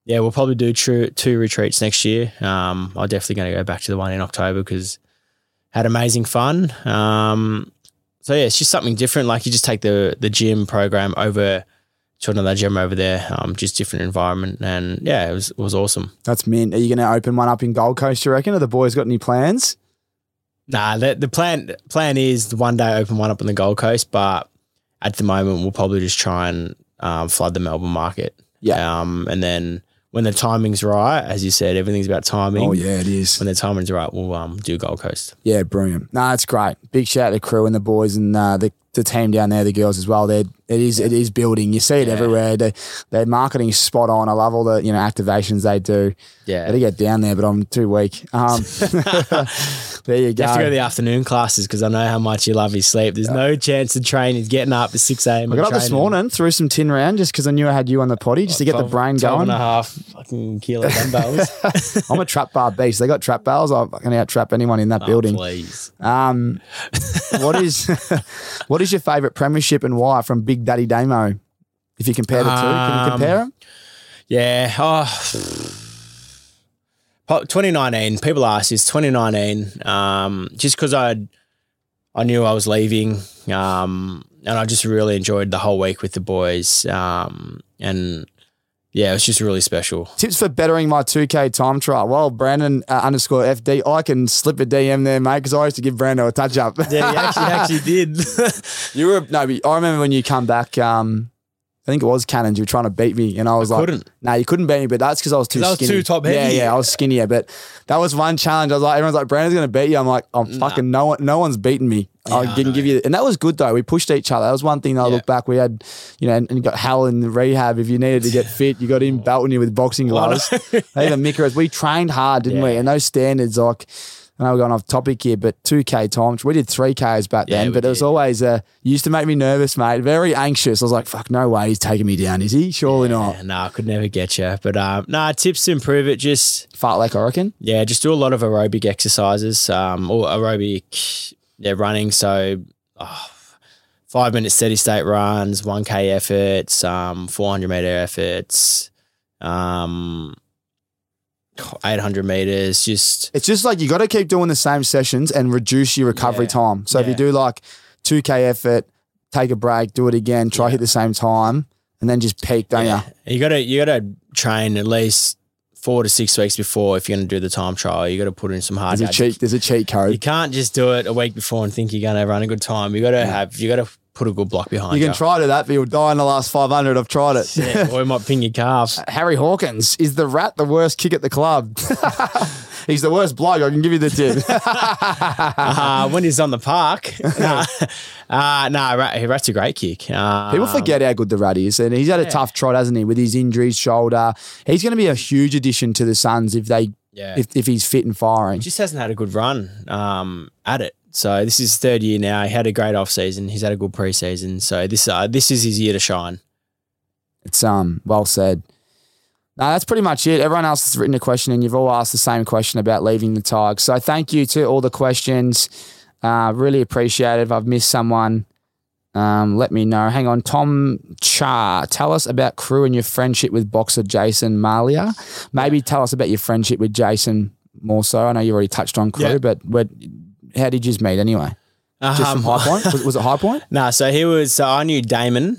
Yeah, we'll probably do two, two retreats next year. Um, I'm definitely going to go back to the one in October because had amazing fun. Um, so yeah, it's just something different. Like you just take the the gym program over to another gym over there, um, just different environment, and yeah, it was it was awesome. That's mint. Are you going to open one up in Gold Coast? You reckon? Are the boys got any plans? Nah, the, the plan plan is one day open one up on the Gold Coast, but at the moment we'll probably just try and um, flood the Melbourne market. Yeah. Um, and then when the timing's right, as you said, everything's about timing. Oh yeah, it is. When the timing's right, we'll um, do Gold Coast. Yeah, brilliant. No, that's great. Big shout out to the crew and the boys and uh, the the team down there, the girls as well. They it is it is building. You see it Yeah. everywhere. They, their marketing is spot on. I love all the you know activations they do. Yeah. To get down there, but I'm too weak. Um, there you go. You have to go to the afternoon classes because I know how much you love your sleep. There's no chance to train. He's getting up at 6 a.m. I got up this morning, threw some tin round just because I knew I had you on the potty, just to get the brain going. and a half fucking kilo dumbbells. I'm a trap bar beast. They got trap bars. I can out trap anyone in that building. Oh, please. Um, what is what is your favourite premiership and why from Big Daddy Damo? If you compare the two, can you Um, compare them? Yeah. Oh. 2019. People ask, is 2019? Um, just because I, I knew I was leaving, um, and I just really enjoyed the whole week with the boys, um, and yeah, it was just really special. Tips for bettering my 2K time trial. Well, Brandon uh, underscore FD, I can slip a DM there, mate, because I used to give Brando a touch up. Yeah, you actually actually did. you were no, I remember when you come back. Um, I think it was Cannons. You were trying to beat me, and I was like, couldn't. "No, you couldn't beat me." But that's because I was too I was skinny. too top Yeah, heavy. yeah, yeah, I was skinnier. But that was one challenge. I was like, everyone's like, "Brandon's going to beat you." I'm like, "I'm fucking no one. No one's beaten me." I Yeah, I give you, and that was good though. We pushed each other. That was one thing that I Yeah. look back. We had, you know, and, and got Hal in the rehab. If you needed to get fit, you got him belting you with boxing gloves. Even Mika, we trained hard, didn't we? And those standards, like. I know we're going off topic here, but 2K times. We did 3Ks back then, we but it was always, uh, used to make me nervous, mate. Very anxious. I was like, fuck, no way he's taking me down, is he? Surely not. Yeah, no, I could never get you. But um, nah, tips to improve it. Just Fartlek, I reckon. yeah, just do a lot of aerobic exercises, um, or aerobic, yeah, running. So, oh, five minute steady state runs, one k efforts, um, four hundred meter efforts, um, eight hundred meters. Just It's just like you got to keep doing the same sessions and reduce your recovery Yeah. time. So if you do like 2K effort, take a break, do it again, try hit the same time, and then just peak, don't yeah, you? you gotta you gotta train at least four to six weeks before if you're gonna do the time trial. You gotta put in some hard. There's a cheat. There's a cheat code. You can't just do it a week before and think you're gonna run a good time. You gotta have you gotta put a good block behind You you. can try to do that, but you'll die in the last 500. I've tried it. Yeah, or might ping your calf. Harry Hawkins is the rat the worst kick at the club. He's the worst bloke. I can give you the tip. uh, when he's on the park. nah, uh, nah Rat, Rat's a great kick. Um, People forget how good the rat is, and he's had a tough trot, hasn't he? With his injuries, shoulder, he's going to be a huge addition to the Suns if they Yeah. if, if he's fit and firing. He just hasn't had a good run um, at it. So this is his third year now. He had a great off season. He's had a good preseason. So this uh, this is his year to shine. It's um well said. No, that's pretty much it. Everyone else has written a question, and you've all asked the same question about leaving the Tigers. So thank you to all the questions. Uh, really appreciate it. If I've missed someone, um, let me know. Hang on, Tom Char, tell us about crew and your friendship with boxer Jason Malia. Maybe tell us about your friendship with Jason more so. I know you already touched on crew, Yeah. but what, how did you meet anyway? Just Um, from High Point? Was, was it High Point? No, so he was. So I knew Damon,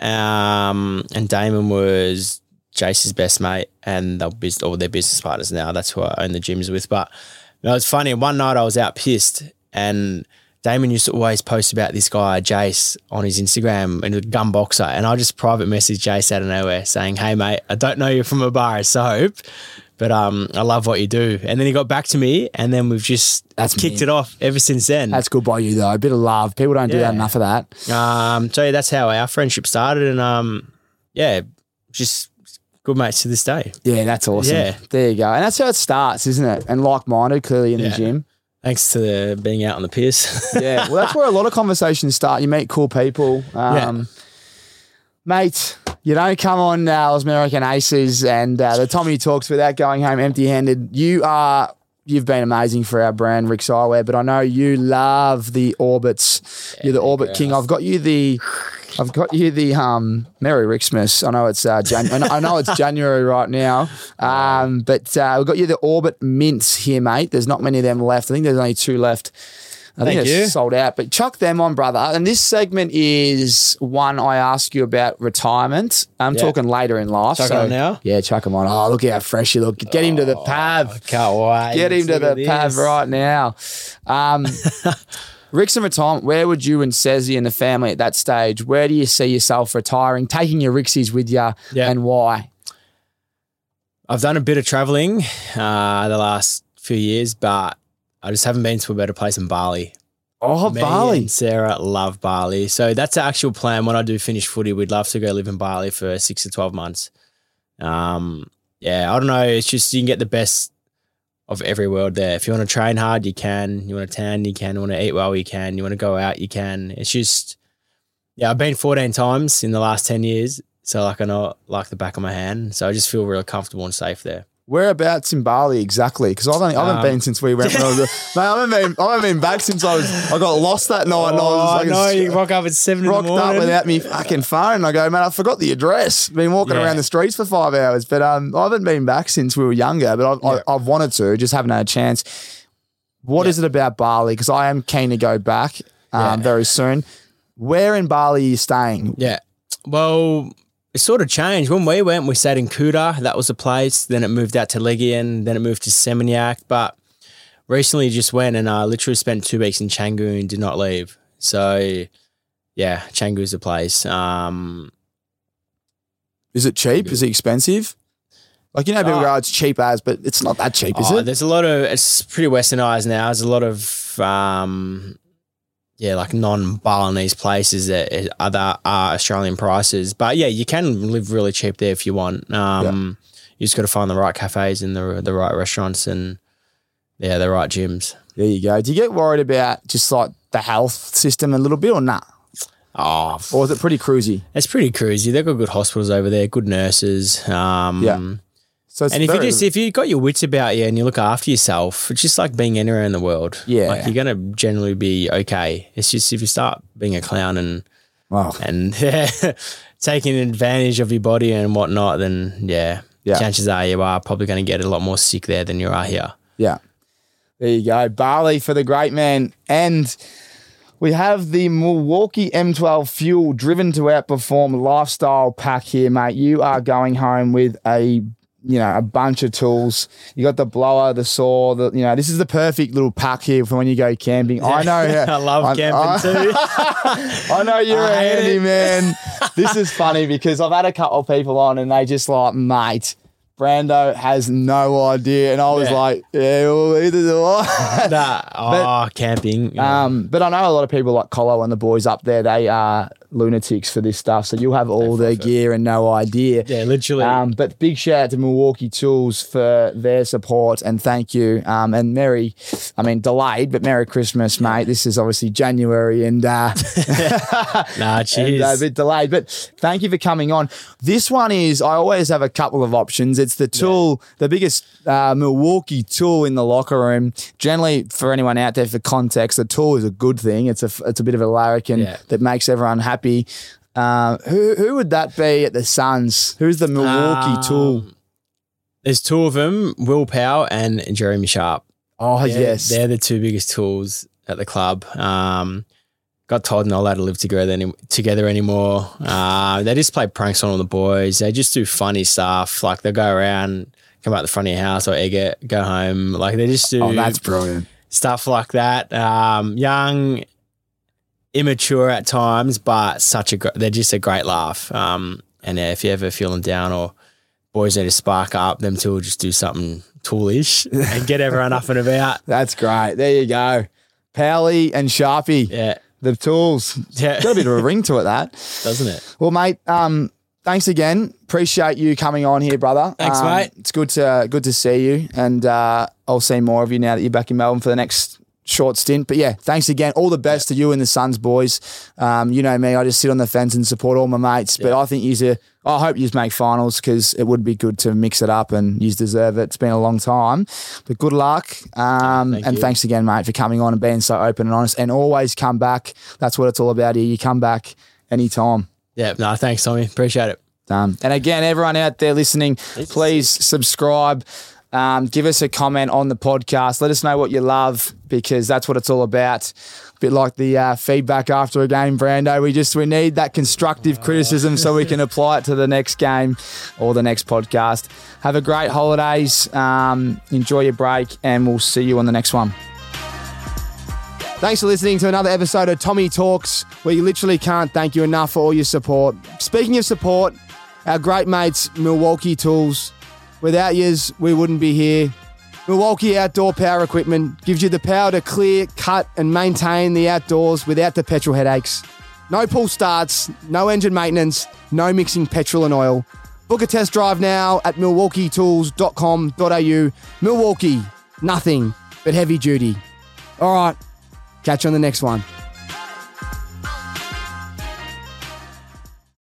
um, and Damon was Jace's best mate, and they're bus- all their business partners now. That's who I own the gyms with. But you know, it's funny. One night I was out pissed, and Damon used to always post about this guy Jace on his Instagram and a gun boxer, and I just private messaged Jace out of nowhere saying, "Hey mate, I don't know you from a bar of soap." But um, I love what you do, and then he got back to me, and then we've just That's kicked mint. it off ever since then. That's good by you, though. A bit of love. People don't do that enough of that. Um, so yeah, that's how our friendship started, and um, yeah, just good mates to this day. Yeah, that's awesome. Yeah. There you go. And that's how it starts, isn't it? And like minded, clearly in the gym. Thanks to the, being out on the piers. Yeah. Well, that's where a lot of conversations start. You meet cool people. Um, Mate, you don't come on uh, American Aces and uh, the Tommy talks without going home empty handed. You are. You've been amazing for our brand, Rick's Eyewear, but I know you love the orbits. You're the orbit king. I've got you the, I've got you the um Merry Ricksmas. I know it's uh, Jan- I know- it's January right now, um, but uh, we've got you the orbit mints here, mate. There's not many of them left. I think there's only two left. I think Thank it's sold out, but chuck them on, brother. And this segment is one I ask you about retirement. I'm Yeah. talking later in life. Chuck so, on now? Yeah, chuck them on. Oh, look at how fresh you look. Get him to the pav. Can't wait. Get him to the pav right now. Um, Ricks and retirement, where would you and Sezzy and the family at that stage, where do you see yourself retiring, taking your Rixies with you Yeah. and why? I've done a bit of traveling uh, the last few years, but I just haven't been to a better place than Bali. Oh, Me Bali. and Sarah love Bali. So that's the actual plan. When I do finish footy, we'd love to go live in Bali for six to 12 months. Um, yeah, I don't know. It's just you can get the best of every world there. If you want to train hard, you can. You want to tan, you can. You want to eat well, you can. You want to go out, you can. It's just, yeah, I've been 14 times in the last 10 years. So like I know like the back of my hand. So I just feel really comfortable and safe there. Whereabouts in Bali exactly? Because I've only, I haven't Um, been since we went. When I was, mate, I haven't been. I haven't been back since I was. I got lost that night. and I was like, Oh, no, you rock up at seven in the rocked up without me fucking phone. And I go, man, I forgot the address. Been walking Yeah. around the streets for five hours, but um, I haven't been back since we were younger. But I've, Yeah. I, I've wanted to, just haven't had a chance. What is Yeah. it about Bali? Because I am keen to go back um, very soon. Where in Bali are you staying? Yeah. Well, it sort of changed. When we went, we stayed in Kuta. That was the place. Then it moved out to Legian. Then it moved to Seminyak. But recently just went and uh, literally spent two weeks in Canggu and did not leave. So, yeah, Canggu's the place. Um, Is it cheap? Is it expensive? Like you know, people Oh. go, it's cheap as, but it's not that cheap, is oh, it? There's a lot of, it's pretty westernized now. There's a lot of, um, yeah, like non-Balinese places at at other uh, Australian prices. But yeah, you can live really cheap there if you want. Um, You just got to find the right cafes and the the right restaurants and yeah, the right gyms. There you go. Do you get worried about just like the health system a little bit or not? Oh, Or is it pretty cruisy? it's pretty cruisy. They've got good hospitals over there, good nurses. Um, Yeah. So And if you just if you got your wits about you and you look after yourself, it's just like being anywhere in the world. Yeah. like you're gonna generally be okay. It's just if you start being a clown and Wow. and taking advantage of your body and whatnot, then yeah, Yeah. chances are you are probably going to get a lot more sick there than you are here. Yeah. There you go. Bali for the great man. And we have the Milwaukee M12 Fuel driven to outperform lifestyle pack here, mate. You are going home with a you know, a bunch of tools. You got the blower, the saw, the you know, this is the perfect little pack here for when you go camping. I know I love camping too. I know you're a I hate handy it. man. This is funny because I've had a couple of people on and they just like, mate, Brando has no idea. And I was Yeah. like, yeah, well, either do I. Nah, oh, camping. Um, but I know a lot of people like Colo and the boys up there, they are lunatics for this stuff. So you'll have all their gear and no idea. yeah, literally. Um, but big shout out to Milwaukee Tools for their support and thank you. Um, and Merry, I mean, delayed, but Merry Christmas, mate. This is obviously January and, uh, nah, and uh, a bit delayed. But thank you for coming on. This one is I always have a couple of options. It's the tool, the biggest uh, Milwaukee tool in the locker room. Generally, for anyone out there, for context, the tool is a good thing. It's a it's a bit of a larrikin Yeah. that makes everyone happy. Uh, who who would that be at the Suns? Who's the Milwaukee tool? Um, There's two of them, Wil Powell and Jeremy Sharp. Oh They're- yes, They're the two biggest tools at the club. Um, got told not allowed to live together any, together anymore. Uh, they just play pranks on all the boys. They just do funny stuff. Like they'll go around, come out the front of your house or egg it, go home. Like they just do oh that's brilliant. stuff like that. Um, young, immature at times, but such a gr- they're just a great laugh. Um, and yeah, if you're ever feeling down or boys need to spark up, them two will just do something toolish and get everyone up and about. That's great. There you go, Powley and Sharpie, Yeah, the tools. yeah, Got a bit of a ring to it. That. doesn't it? Well, mate, um, thanks again. Appreciate you coming on here, brother. Thanks, Um, mate. It's good to good to see you, and uh, I'll see more of you now that you're back in Melbourne for the next short stint. But yeah, thanks again. All the best to you and the Suns boys. Um, you know me, I just sit on the fence and support all my mates. But I think you I hope you make finals because it would be good to mix it up and you deserve it. It's been a long time, but good luck. Um, Thank and you. thanks again, mate, for coming on and being so open and honest. And always come back. That's what it's all about here. You come back anytime. Yeah, no, thanks, Tommy. Appreciate it. Um, and again, everyone out there listening, please subscribe. Um, give us a comment on the podcast. Let us know what you love because that's what it's all about. A bit like the uh, feedback after a game, Brando. We just we need that constructive criticism so we can apply it to the next game or the next podcast. Have a great holidays. Um, enjoy your break, and we'll see you on the next one. Thanks for listening to another episode of Tommy Talks. Where we literally can't thank you enough for all your support. Speaking of support, our great mates, Milwaukee Tools, Without yous, we wouldn't be here. Milwaukee Outdoor Power Equipment gives you the power to clear, cut, and maintain the outdoors without the petrol headaches. No pull starts, no engine maintenance, no mixing petrol and oil. Book a test drive now at milwaukeetools.com.au. Milwaukee, nothing but heavy duty. All right, catch you on the next one.